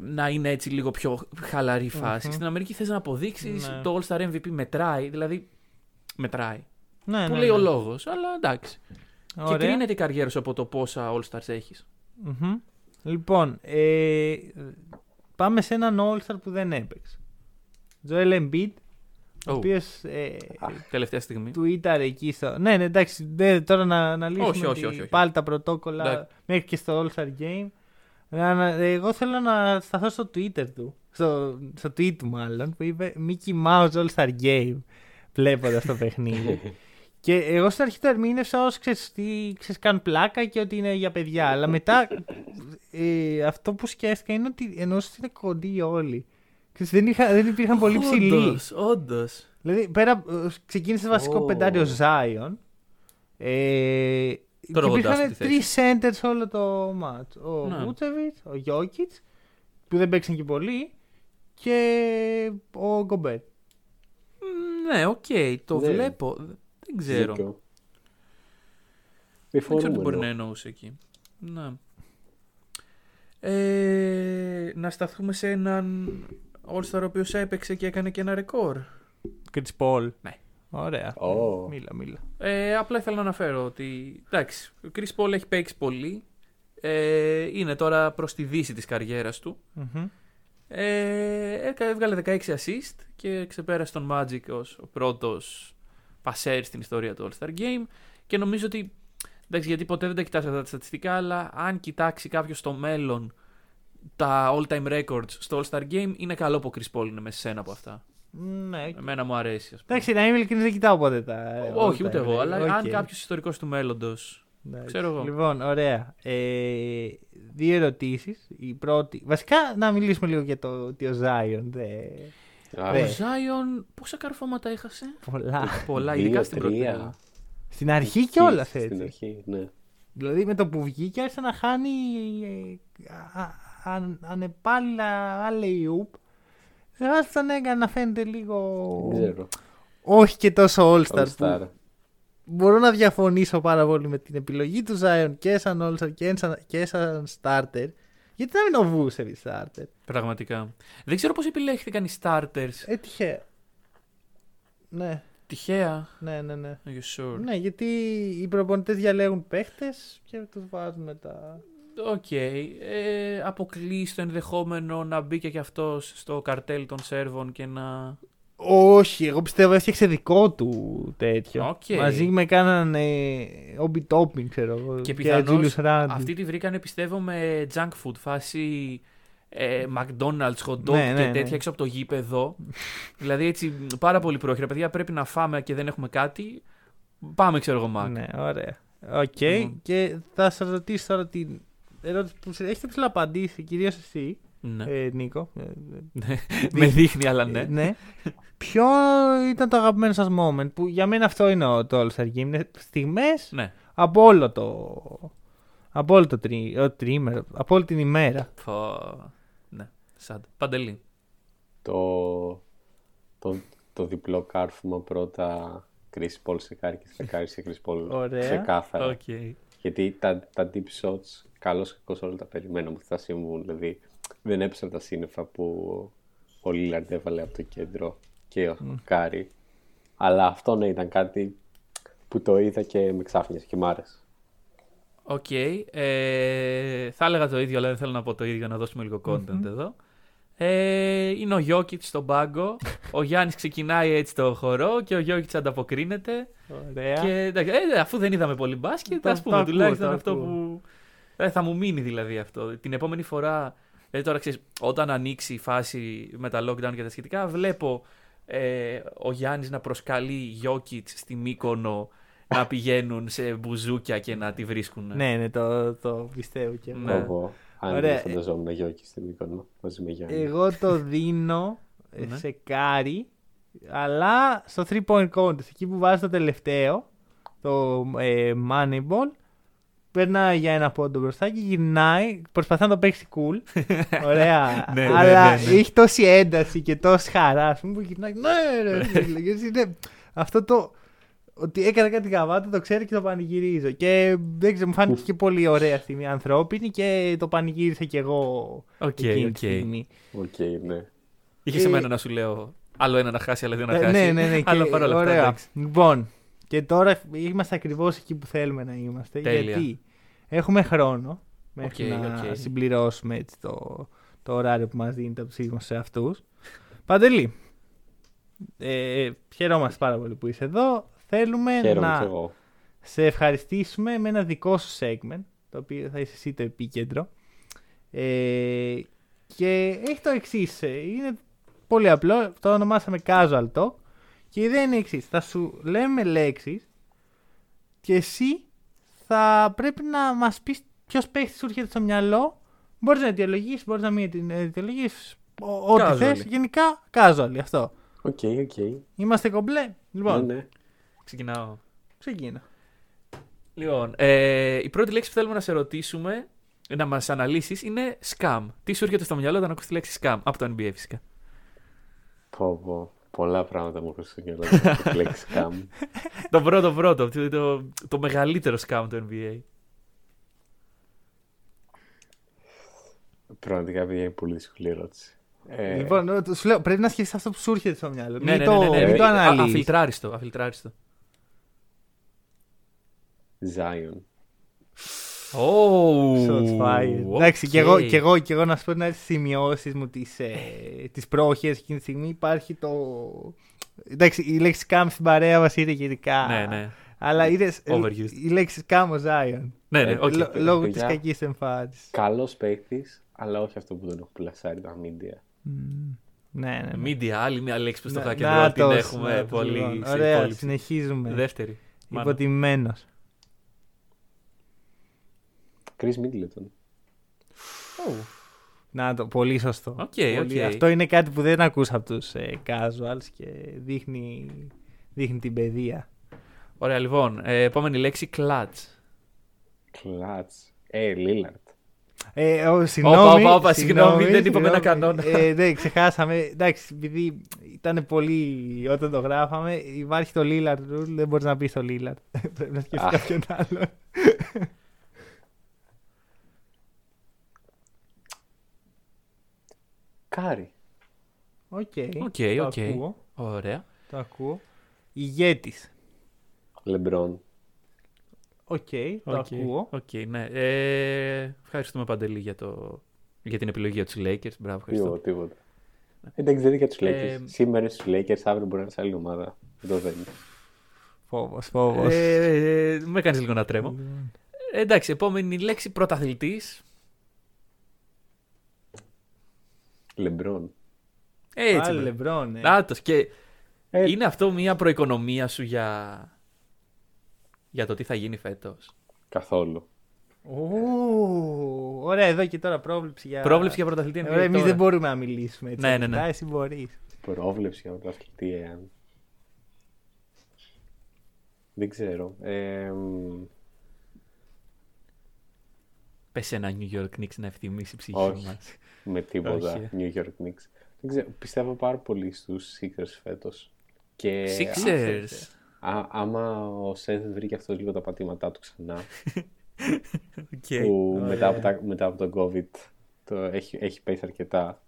D: να είναι έτσι λίγο πιο χαλαρή φάση. Στην Αμερική θες να αποδείξεις
C: Ναι.
D: το All-Star MVP μετράει, δηλαδή μετράει.
C: Ναι,
D: που
C: ναι,
D: λέει
C: ναι.
D: ο λόγος, αλλά εντάξει. Και
C: Ωραία.
D: κρίνεται η καριέρα σου από το πόσα All-Stars έχεις.
C: Μμμ. Λοιπόν, ε, πάμε σε έναν All-Star που δεν έπαιξε. Joel Embiid, ο
D: Oh,
C: οποίος ε,
D: τελευταία στιγμή.
C: tweetar εκεί στο... Ναι, ναι, εντάξει, δεν- τώρα να, να λύσουμε
D: Όχι, όχι,
C: τη-
D: όχι, όχι.
C: πάλι τα πρωτόκολλα
D: Εντάξει.
C: μέχρι και στο All-Star Game. Να- να- εγώ θέλω να σταθώ στο Twitter του, στο, στο tweet του μάλλον, που είπε Mickey Mouse All-Star Game, βλέποντας το παιχνίδι. Και εγώ στην αρχή το ερμήνευσα ως ξέρεις, τι, ξέρεις, κάνουν πλάκα και ότι είναι για παιδιά. Αλλά μετά ε, αυτό που σκέφτηκα είναι ότι εννοούσε ότι είναι κοντοί όλοι. Ξέρεις, δεν, είχα, δεν υπήρχαν πολύ ψηλοί.
D: Όντως, όντως.
C: Δηλαδή, πέρα, ε, ξεκίνησε βασικό
E: Ω.
C: πεντάριο Zion. Ε,
D: Τώρα
C: και
D: εγώ
C: υπήρχαν
D: τάσω τη
C: τρεις centers σε όλο το ματς. Ο
D: Ναι.
C: Βούτσεβιτς, ο Γιόκιτς, που δεν παίξαν και πολύ, και ο Γκομπέρ.
D: Μ, Ναι, οκ, το
E: Ναι.
D: βλέπω. Δεν ξέρω.
E: Δίκιο.
D: Δεν ξέρω τι μπορεί
E: Επιφορούμενο.
D: να εννοούσε εκεί. Να. Ε, να σταθούμε σε έναν All-Star ο οποίος έπαιξε και έκανε και ένα ρεκόρ.
C: Chris Paul.
D: Ναι.
C: Ωραία.
E: Ω.
C: Μίλα, μίλα.
D: Ε, απλά ήθελα να αναφέρω ότι εντάξει, ο Chris Paul έχει παίξει πολύ. Ε, είναι τώρα προς τη δύση της καριέρας του.
C: Μμμ.
D: Ε, έκα- έβγαλε 16 ασίστ και ξεπέρασε τον Magic ως ο πρώτος πασέρ στην ιστορία του All-Star Game και νομίζω ότι, εντάξει γιατί ποτέ δεν τα κοιτάς αυτά τα στατιστικά αλλά αν κοιτάξει κάποιος στο μέλλον τα all-time records στο All-Star Game είναι καλό που ο Chris Paul είναι μέσα σε ένα από αυτά.
C: Ναι.
D: Εμένα μου αρέσει ας πούμε.
C: Εντάξει, να είμαι ειλικρινής, δεν κοιτάω ποτέ τα.
D: Όχι
C: όλα
D: ούτε
C: τα
D: εγώ,
C: NBA.
D: αλλά
C: Οκ.
D: αν κάποιος ιστορικός του μέλλοντος
C: Εντάξει.
D: Ξέρω εγώ.
C: Λοιπόν, ωραία. Ε, δύο ερωτήσεις. Η πρώτη. Βασικά να μιλήσουμε λίγο για το ότι ο Ζάιον. Δε...
E: Α,
C: Ναι.
D: Ο Ζάιον πόσα καρφώματα έχασε;
C: Πολλά.
D: Πολλά,
E: δύο,
D: ειδικά στην πρώτη.
E: τρία.
D: περίοδο.
C: Στην αρχή κιόλας
E: Στην
C: έτσι.
E: αρχή, ναι.
C: Δηλαδή με το που βγήκε άρχισε να χάνει ε, α- α- αν- ανεπάλληλα άλλη ουπ. Εγώ τον έκανε να φαίνεται λίγο.
E: Δεν ξέρω.
C: Όχι και τόσο All-Star.
E: All Star.
C: Που μπορώ να διαφωνήσω πάρα πολύ με την επιλογή του Zion και σαν All-Star και σαν, και σαν starter. Γιατί να μην ο Βούτσεβιτς starter;
D: Πραγματικά. Δεν ξέρω πώς επιλέχθηκαν οι starters.
C: Ε, τυχαία. Ναι,
D: Τυχαία.
C: ναι, ναι. ναι.
D: Are you sure?
C: Ναι, γιατί οι προπονητές διαλέγουν παίχτες και τους βάζουν μετά.
D: Οκ. Ε, αποκλείεις το ενδεχόμενο να μπήκε και αυτός στο καρτέλ των Σέρβων και να.
C: Όχι, εγώ πιστεύω έφτιαξε δικό του τέτοιο.
D: Οκ.
C: Μαζί με κάναν ε, Obi Topping, ξέρω εγώ.
D: Και
C: Julius
D: πιθανώς
C: Randle.
D: Αυτοί τη βρήκανε πιστεύω με junk food φάση ε, McDonald's, hot dog
C: Ναι, ναι,
D: και
C: ναι.
D: τέτοια έξω από το γήπεδο. δηλαδή έτσι πάρα πολύ πρόχειρα. Παιδιά πρέπει να φάμε και δεν έχουμε κάτι. Πάμε ξέρω εγώ Mac.
C: Ναι, ωραία. Οκ.
D: Λοιπόν.
C: Και θα σας ρωτήσω τώρα την ερώτηση που σε- έχετε ψιλοαπαντήσει, κυρίως εσύ,
D: Ναι.
C: ε, Νίκο. Ε,
D: Ναι. με δείχνει αλλά ναι.
C: ε, ναι. Ποιο ήταν το αγαπημένο σας moment, που για μένα αυτό είναι ο- το All Star Game. Είναι στιγμές
D: ναι.
C: από όλο το. Από όλο το τρί, ο τρίμερο, από όλη την ημέρα.
D: Φω... Ναι. Σαν. Παντελή.
E: Το, το, το διπλό κάρφωμα πρώτα Chris Paul σε Κάρι και σε σε Chris Paul
C: Ωραία.
E: ξεκάθαρα.
D: Οκ.
E: Γιατί τα, τα deep shots, καλώς κακώς όλα τα περιμέναμε ότι θα συμβούν. Δηλαδή δεν έπεσαν τα σύννεφα που ο Λίλαρντ έβαλε από το κέντρο και ο Κάρι. Αλλά αυτό ναι ήταν κάτι που το είδα και με ξάφνιασε και μ' άρεσε.
D: Οκ. Ε, θα έλεγα το ίδιο, αλλά δεν θέλω να πω το ίδιο να δώσουμε λίγο content εδώ. Ε, είναι ο Γιόκιτς στον πάγκο. ο Γιάννης ξεκινάει έτσι το χορό και ο Γιόκιτς ανταποκρίνεται.
C: Ωραία.
D: Και εντάξει, ε, αφού δεν είδαμε πολύ μπάσκετ,
C: Το-
D: ας
C: το
D: πούμε
C: ακούω,
D: τουλάχιστον
C: το
D: αυτό
C: ακούω.
D: που. Ε, θα μου μείνει δηλαδή αυτό. Την επόμενη φορά. Δηλαδή τώρα ξέρεις, όταν ανοίξει η φάση με τα lockdown και τα σχετικά, βλέπω ε, ο Γιάννης να προσκαλεί Γιώκητς στη Μύκονο να πηγαίνουν σε μπουζούκια και να τη βρίσκουν.
C: Ναι, ναι, το, το πιστεύω και εγώ.
D: Ναι.
E: Εγώ, αν
C: Ωραία.
E: δεν φανταζόμουν Γιώκη στην Μύκονο μαζί με Γιάννη.
C: Εγώ το δίνω ε,
D: Ναι.
C: σε κάρι, αλλά στο 3 point contest, εκεί που βάζει το τελευταίο, το ε, Moneyball, περνάει για ένα πόντο μπροστά και γυρνάει, προσπαθεί να το παίξει cool. Ωραία.
D: Ναι, ναι,
C: αλλά
D: ναι, ναι.
C: έχει τόση ένταση και τόση χαρά, ας πούμε, που γυρνάει. Ναι, ρε, φίλε», γιατί είναι αυτό το. Ότι έκανα κάτι γαμάτο, το ξέρω και το πανηγυρίζω. Και δεν ξέρω, μου φάνηκε και πολύ ωραία στιγμή ανθρώπινη και το πανηγύρισα κι εγώ
D: Οκ,
C: εκείνη
D: οκ.
C: τη στιγμή.
E: Οκ, ναι.
D: Είχε
C: Ε,
D: σε μένα να σου λέω άλλο ένα να χάσει, άλλο δύο να
C: Ε,
D: χάσει.
C: ναι, ναι, ναι.
D: Αλλά
C: και-
D: παρόλα αυτά.
C: ωραία.
D: εντάξει.
C: Λοιπόν, και τώρα είμαστε ακριβώς εκεί που θέλουμε να είμαστε.
D: Τέλεια.
C: Γιατί έχουμε χρόνο μέχρι
D: Οκ,
C: να
D: οκ.
C: συμπληρώσουμε έτσι το, το ωράριο που μας δίνεται από τους ίδιους σε αυτούς. Παντελή, ε, χαιρόμαστε πάρα πολύ που είσαι εδώ. Θέλουμε
E: Χαίρομαι
C: να
E: κι εγώ.
C: σε ευχαριστήσουμε με ένα δικό σου segment, το οποίο θα είσαι εσύ το επίκεντρο. Ε, και έχει το εξής. Είναι πολύ απλό. Το ονομάσαμε casual talk. Και η ιδέα είναι η εξής. Θα σου λέμε λέξεις και εσύ θα πρέπει να μας πεις ποιος παίχτης σου έρχεται στο μυαλό. Μπορείς να αιτιολογήσει, μπορείς να μην αιτιο- αιτιολογήσει. Ό,τι
D: Casual.
C: θες. Γενικά, casual αυτό.
E: OK, OK.
C: Είμαστε κομπλέ. Λοιπόν,
E: Ναι, ναι.
D: Ξεκινάω.
C: ξεκίνα.
D: Λοιπόν, ε, η πρώτη λέξη που θέλουμε να σε ρωτήσουμε, να μας αναλύσεις, είναι scam. Τι σου έρχεται στο μυαλό όταν ακούς τη λέξη scam, από το NBA φυσικά.
E: Πω, πω. Πολλά πράγματα μου έχουν στο μυαλό μου. τη λέξη scam.
D: το πρώτο πρώτο, το, το, το μεγαλύτερο scam του NBA.
E: Πραγματικά παιδιά είναι πολύ δύσκολη ερώτηση. Ε,
C: Λοιπόν, ε, σου λέω, πρέπει να σκεφτείς αυτό που σου έρχεται στο μυαλό.
D: ναι,
C: μην
D: ναι,
C: το,
D: ναι, ναι,
C: μην το
D: Α-
C: αναλύεις.
D: Αφιλτράριστο, αφιλτράριστο.
E: Zion.
D: Oh,
C: Shots fired. Εντάξει, και εγώ, και, εγώ, και εγώ να σου πω να έρθει σημειώσεις μου τις ε, τις πρόχειες εκείνη τη στιγμή υπάρχει το. Εντάξει, η λέξη scam στην παρέα μας είναι γενικά.
D: Ναι, ναι.
C: Αλλά είναι
D: Overused.
C: η λέξη scam ο Zion.
D: Ναι, ναι,
E: Ε,
D: οκ.
C: Λο- λόγω της
E: παιδιά.
C: κακής εμφάνισης.
E: Καλός παίκτης, αλλά όχι αυτό που τον έχω πλασάρει τα media.
C: Ναι, ναι. ναι.
D: Media, άλλη μια λέξη που στο
C: Να-
D: hack and
C: να
D: roll την
C: το,
D: έχουμε
C: να το,
D: πολύ
C: λοιπόν.
D: σε
C: Ωραία,
D: υπόλοιψη.
C: συνεχίζουμε.
D: Δεύτερη. Μάνο.
C: Υποτιμμένο.
E: Chris Middleton.
C: Να το, πολύ σωστό.
D: Οκ,
C: Πολύ.
D: οκ.
C: Αυτό είναι κάτι που δεν ακούς από τους ε, casuals και δείχνει, δείχνει την παιδεία.
D: Ωραία, λοιπόν. Ε, επόμενη λέξη, clutch.
E: Clutch. Ε, Lillard.
C: Ε, ο, συγγνώμη,
D: Όπα, όπα, όπα, συγγνώμη, δεν είπαμε ένα
C: συγγνώμη.
D: κανόνα.
C: Ε, ναι, ξεχάσαμε. Εντάξει, επειδή ήταν πολύ όταν το γράφαμε, υπάρχει το Lillard rule, δεν μπορείς να πεις το Lillard. Πρέπει να σκεφτείς
E: Α.
C: κάποιον άλλο.
E: Κάρι.
C: OK,
D: OK,
C: το
D: οκ.
C: ακούω.
D: Ωραία.
C: Το ακούω. Ηγέτης.
E: Λεμπρόν.
C: Οκ, το
D: Οκ,
C: ακούω.
D: οκ, ναι. Ε, ευχαριστούμε Παντελή για, το, για την επιλογή για τους Lakers. Μπράβο, ευχαριστώ.
E: Τίποτα, τίποτα. Εντάξει, δεν είναι για τους
D: Ε,
E: Lakers. Σήμερα είναι στους Lakers, αύριο μπορεί να είναι σε άλλη ομάδα. Εδώ δεν είναι.
C: Φόβος, φόβος.
D: Ε, με κάνεις λίγο να τρέμω. Ε, εντάξει, επόμενη λέξη, πρωταθλητής.
E: Λεμπρόν.
D: Έτσι.
C: Πάλι
D: μπρε.
C: Λεμπρόν, ε.
D: Νάτος. Και
E: Ε,
D: είναι αυτό μια προοικονομία σου για, για το τι θα γίνει φέτος;
E: Καθόλου.
C: Ου, Ωραία, εδώ και τώρα πρόβλεψη για.
D: Πρόβλεψη για πρωταθλητή NBA
C: Ωραία, εμείς
D: τώρα.
C: δεν μπορούμε να μιλήσουμε έτσι.
D: Ναι, ναι, ναι.
C: ανοιχτά, Εσύ μπορείς.
E: Πρόβλεψη για πρωταθλητή, εάν. Δεν ξέρω. Ε, μ,
D: Πες ένα New York Knicks να ευθυμίσει η ψυχή
E: Όχι.
D: μας.
E: με τίποτα.
D: Όχι.
E: New York Knicks. Δεν ξέρω, πιστεύω πάρα πολύ στους Sixers φέτος. Και
D: Sixers;
E: α, άμα ο Σεθ βρει και αυτός λίγο τα πατήματά του ξανά,
D: Οκ.
E: που μετά από, τα, μετά από το COVID το έχει, έχει πέσει αρκετά.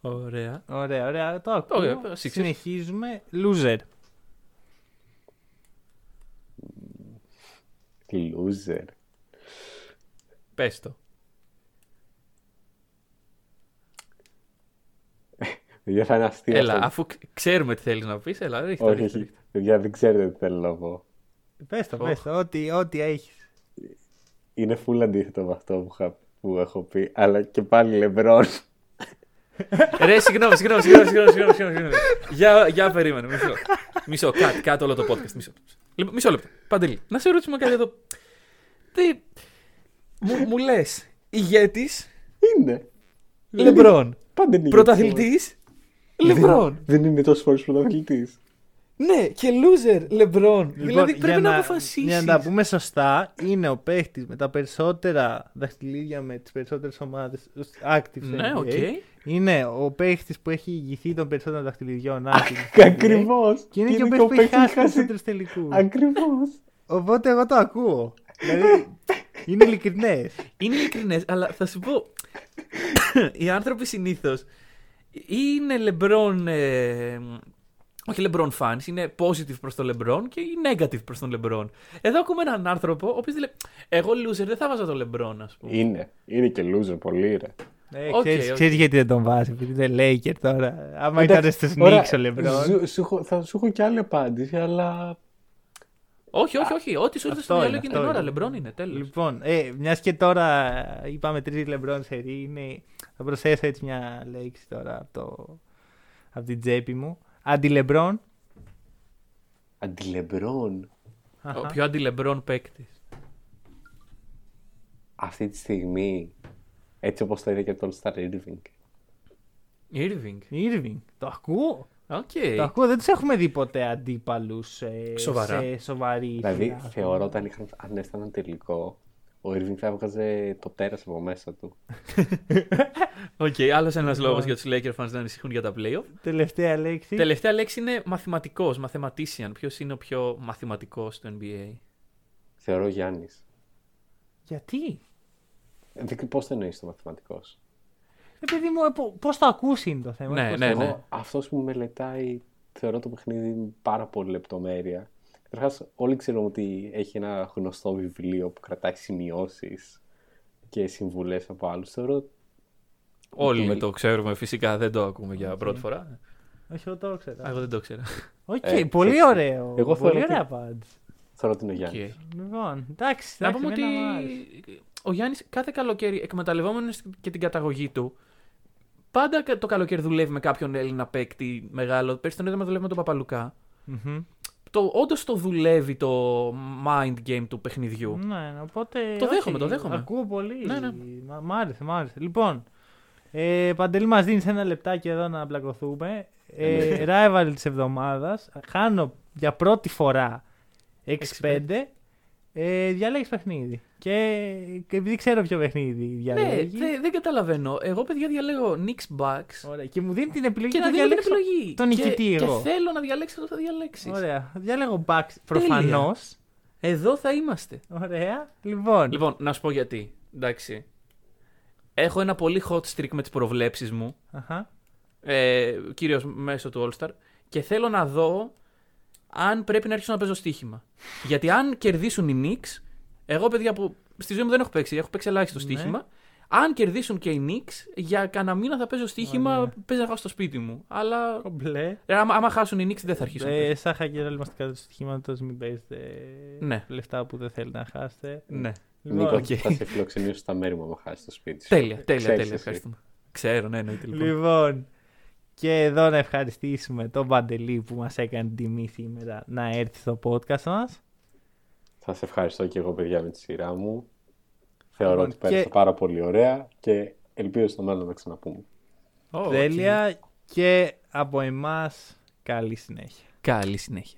D: Ωραία.
C: Ωραία, ωραία. Το ακούω.
D: Ωραία, Sixers.
C: Συνεχίζουμε. Loser.
E: Loser.
D: Πες το.
E: Παιδιά θα είναι αστείο
D: Έλα,
E: αυτό.
D: αφού ξ- ξέρουμε τι θέλεις να πεις, έλα, ρίχτε,
E: Όχι,
D: ρίχτε,
E: όχι.
D: ρίχτε.
E: Παιδιά δεν ξέρετε τι θέλω να πω.
C: Πες το,
D: Οχ.
C: πες το. Ό,τι, ό,τι έχεις.
E: Είναι full αντίθετο με αυτό που, είχα, που έχω πει, αλλά και πάλι λεμπρόν.
D: Ρε, συγγνώμη, συγγνώμη, συγγνώμη, συγγνώμη, συγγνώμη, συγγνώμη, συγγνώμη. Για, για περίμενε, μισό. Μισό, κάτ, κάτ όλο το podcast, μισό. Λοιπόν, μισό λεπτό. Παντελή, να σε ρωτήσουμε κάτι εδώ. Τι... Μου, μου λες, ηγέτης,
E: Είναι.
D: Λεμπρόν.
E: Πάντα είναι
D: Πρωταθλητής, Λεμπρόν.
E: Δεν είναι τόσο φορές πρωταθλητής.
D: Ναι, και loser, Λεμπρόν. δηλαδή
C: Λοιπόν, για
D: πρέπει να,
C: Για
D: αποφασίσεις.
C: να τα πούμε σωστά, είναι ο παίχτης με τα περισσότερα δαχτυλίδια με τις περισσότερες ομάδες active. στο
D: Ναι,
C: NBA.
D: OK.
C: Είναι ο παίχτης που έχει ηγηθεί των περισσότερων δαχτυλιδιών active. στο NBA.
E: Ακριβώς.
C: Και είναι και ο παίχτης που έχει χάσει περισσότερου τελικούς.
E: Ακριβώς.
C: Οπότε εγώ το ακούω. δηλαδή είναι ειλικρινές.
D: Είναι ειλικρινές, αλλά θα σου πω. οι άνθρωποι συνήθως είναι LeBron. Ε, όχι LeBron fans, είναι positive προς τον LeBron και ή negative προς τον LeBron. Εδώ ακούμε έναν άνθρωπο ο οποίος λέει: Εγώ loser δεν θα βάζω τον LeBron, ας πούμε.
E: Είναι. Είναι και loser πολύ ρε.
C: Ε,
D: Οκ,
C: ξέρεις,
D: οκ.
C: ξέρεις γιατί δεν τον βάζει, επειδή είναι Laker τώρα. Άμα
E: Εντάξει,
C: ήταν στους
E: ωραία,
C: Knicks ο Λεμπρόν.
E: σου- σου έχω- Θα σου έχω και άλλη απάντηση, αλλά
D: όχι, όχι, όχι. Ό,τι σου ήρθε στο
C: Αυτό
D: μυαλό
C: είναι,
D: εκείνη την
C: αυτό
D: ώρα,
C: είναι.
D: LeBron είναι, τέλος.
C: Λοιπόν, ε, μιας και τώρα είπαμε τρεις Λεμπρόν σε ρί, είναι, θα προσθέσω έτσι μια λέξη τώρα από, το, από την τσέπη μου. Αντιλεμπρόν.
E: αντιλεμπρόν
D: Ο πιο αντι-LeBron παίκτης.
E: αυτή τη στιγμή, έτσι όπως το είδε και το All Star Irving.
D: Irving.
C: Irving. Το ακούω.
D: Οκ.
C: Το ακούω. Δεν τους έχουμε δει ποτέ αντίπαλους ε,
D: Σοβαρά.
C: σε σοβαρή.
E: Δηλαδή,
C: ηθεία, ας πούμε.
E: θεωρώ όταν είχαν, αν έφταναν τελικό, ο Irving θα έβγαζε το τέρας από μέσα του.
D: Οκ, άλλος ένας
C: Λοιπόν.
D: λόγος για τους Lakers fans να ανησυχούν για τα playoff.
C: Τελευταία λέξη.
D: Τελευταία λέξη είναι μαθηματικός, mathematician. Ποιος είναι ο πιο μαθηματικός στο NBA.
E: Θεωρώ Γιάννης.
C: Γιατί;
E: Ε, δεν- Πώς το εννοείς το μαθηματικός;
C: Ε, παιδί μου, πώς το ακούσει είναι το θέμα.
D: Ναι,
C: πώς
D: ναι,
C: το-
D: ναι.
E: Εγώ, αυτός που μελετάει, θεωρώ το παιχνίδι με πάρα πολύ λεπτομέρεια. Καταρχάς, όλοι ξέρουμε ότι έχει ένα γνωστό βιβλίο που κρατάει σημειώσεις και συμβουλές από άλλους. Θεωρώ
D: Όλοι
E: βελ-
D: το ξέρουμε, φυσικά δεν το ακούμε για πρώτη φορά.
C: Όχι, εγώ το ήξερα.
D: Α, Εγώ δεν το ξέρα.
C: Οκ,
E: Ε,
C: πολύ
E: ξέρεις,
C: ωραίο.
E: εγώ
C: πολύ
E: θεωρώ
C: ωραία
E: ότι-
C: απάντηση.
E: θεωρώ ότι είναι ο Γιάννης.
C: Λοιπόν, εντάξει.
D: Να
C: εντάξει,
D: πούμε ότι
C: εμένα μου άρεσε.
D: ο Γιάννης κάθε καλοκαίρι, εκμεταλλευόμενος και την καταγωγή του, πάντα κα- το καλοκαίρι δουλεύει με κάποιον Έλληνα παίκτη μεγάλο. Πέρσι τον είδαμε δουλεύει με τον Παπαλουκά.
C: Μμμ.
D: το, όντως το δουλεύει το mind game του παιχνιδιού.
C: Ναι, οπότε.
D: Το
C: όχι,
D: δέχομαι, το δέχομαι.
C: Ακούω πολύ.
D: Ναι, ναι.
C: Μ' μ' άρεσε, μ' άρεσε. Λοιπόν, ε, Παντελή, μας δίνεις ένα λεπτάκι εδώ να πλακωθούμε. Ε, rival της εβδομάδας. Χάνω για πρώτη φορά 6-5. Ε, διαλέγεις παιχνίδι. Και, και επειδή ξέρω ποιο παιχνίδι
D: Ναι,
C: διαλέγει.
D: δε- δεν καταλαβαίνω. Εγώ, παιδιά, διαλέγω Knicks Bucks.
C: Ωραία. Και μου δίνει την επιλογή
D: Και
C: να
D: δεν δίνω την
C: διαλέξω
D: επιλογή.
C: τον νικητή
D: και,
C: εγώ.
D: Και θέλω να διαλέξει το θα διαλέξεις.
C: Ωραία. Διαλέγω Bucks προφανώς.
D: Εδώ θα είμαστε.
C: Ωραία. Λοιπόν.
D: Λοιπόν, να σου πω γιατί. Εντάξει. Έχω ένα πολύ hot streak με τις προβλέψεις μου.
C: Αχα.
D: Ε, Κυρίως μέσω του All Star. Και θέλω να δω αν πρέπει να αρχίσω να παίζω στοίχημα. Γιατί αν κερδίσουν οι Knicks, εγώ παιδιά που στη ζωή μου δεν έχω παίξει, έχω παίξει ελάχιστο
C: Ναι.
D: στοίχημα. Αν κερδίσουν και οι Knicks, για κανένα μήνα θα παίζω στοίχημα,
C: Ωραία.
D: παίζει να πάω στο σπίτι μου. Αλλά
C: Κομπλέ.
D: ε, άμα, άμα χάσουν οι Knicks δεν θα αρχίσω. να παίζω.
C: Ε, σαν χακεράς είμαστε κάτω του στοιχήματος, μην παίζετε
D: Ναι.
C: λεφτά που δεν θέλετε να χάσετε.
D: Ναι.
E: Νίκο,
C: Λοιπόν,
D: οκ.
E: θα σε φιλοξενήσω στα μέρη μου άμα χάσει το σπίτι σου.
D: Τέλεια, τέλεια,
E: Ξέρεις
D: τέλεια.
E: εσύ.
D: Ευχαριστούμε. Ξέρω, ναι, εννοείται λοιπόν.
C: λοιπόν, και εδώ να ευχαριστήσουμε τον Παντελή που μας έκανε την τιμή σήμερα να έρθει στο podcast μας.
E: Θα σε ευχαριστώ και εγώ, παιδιά, με τη σειρά μου. Θεωρώ
C: Λοιπόν,
E: ότι πέρασα
C: και-
E: πάρα πολύ ωραία και ελπίζω στο μέλλον να τα ξαναπούμε.
D: Ω, οκ.
C: Τέλεια και από εμάς καλή συνέχεια.
D: Καλή συνέχεια.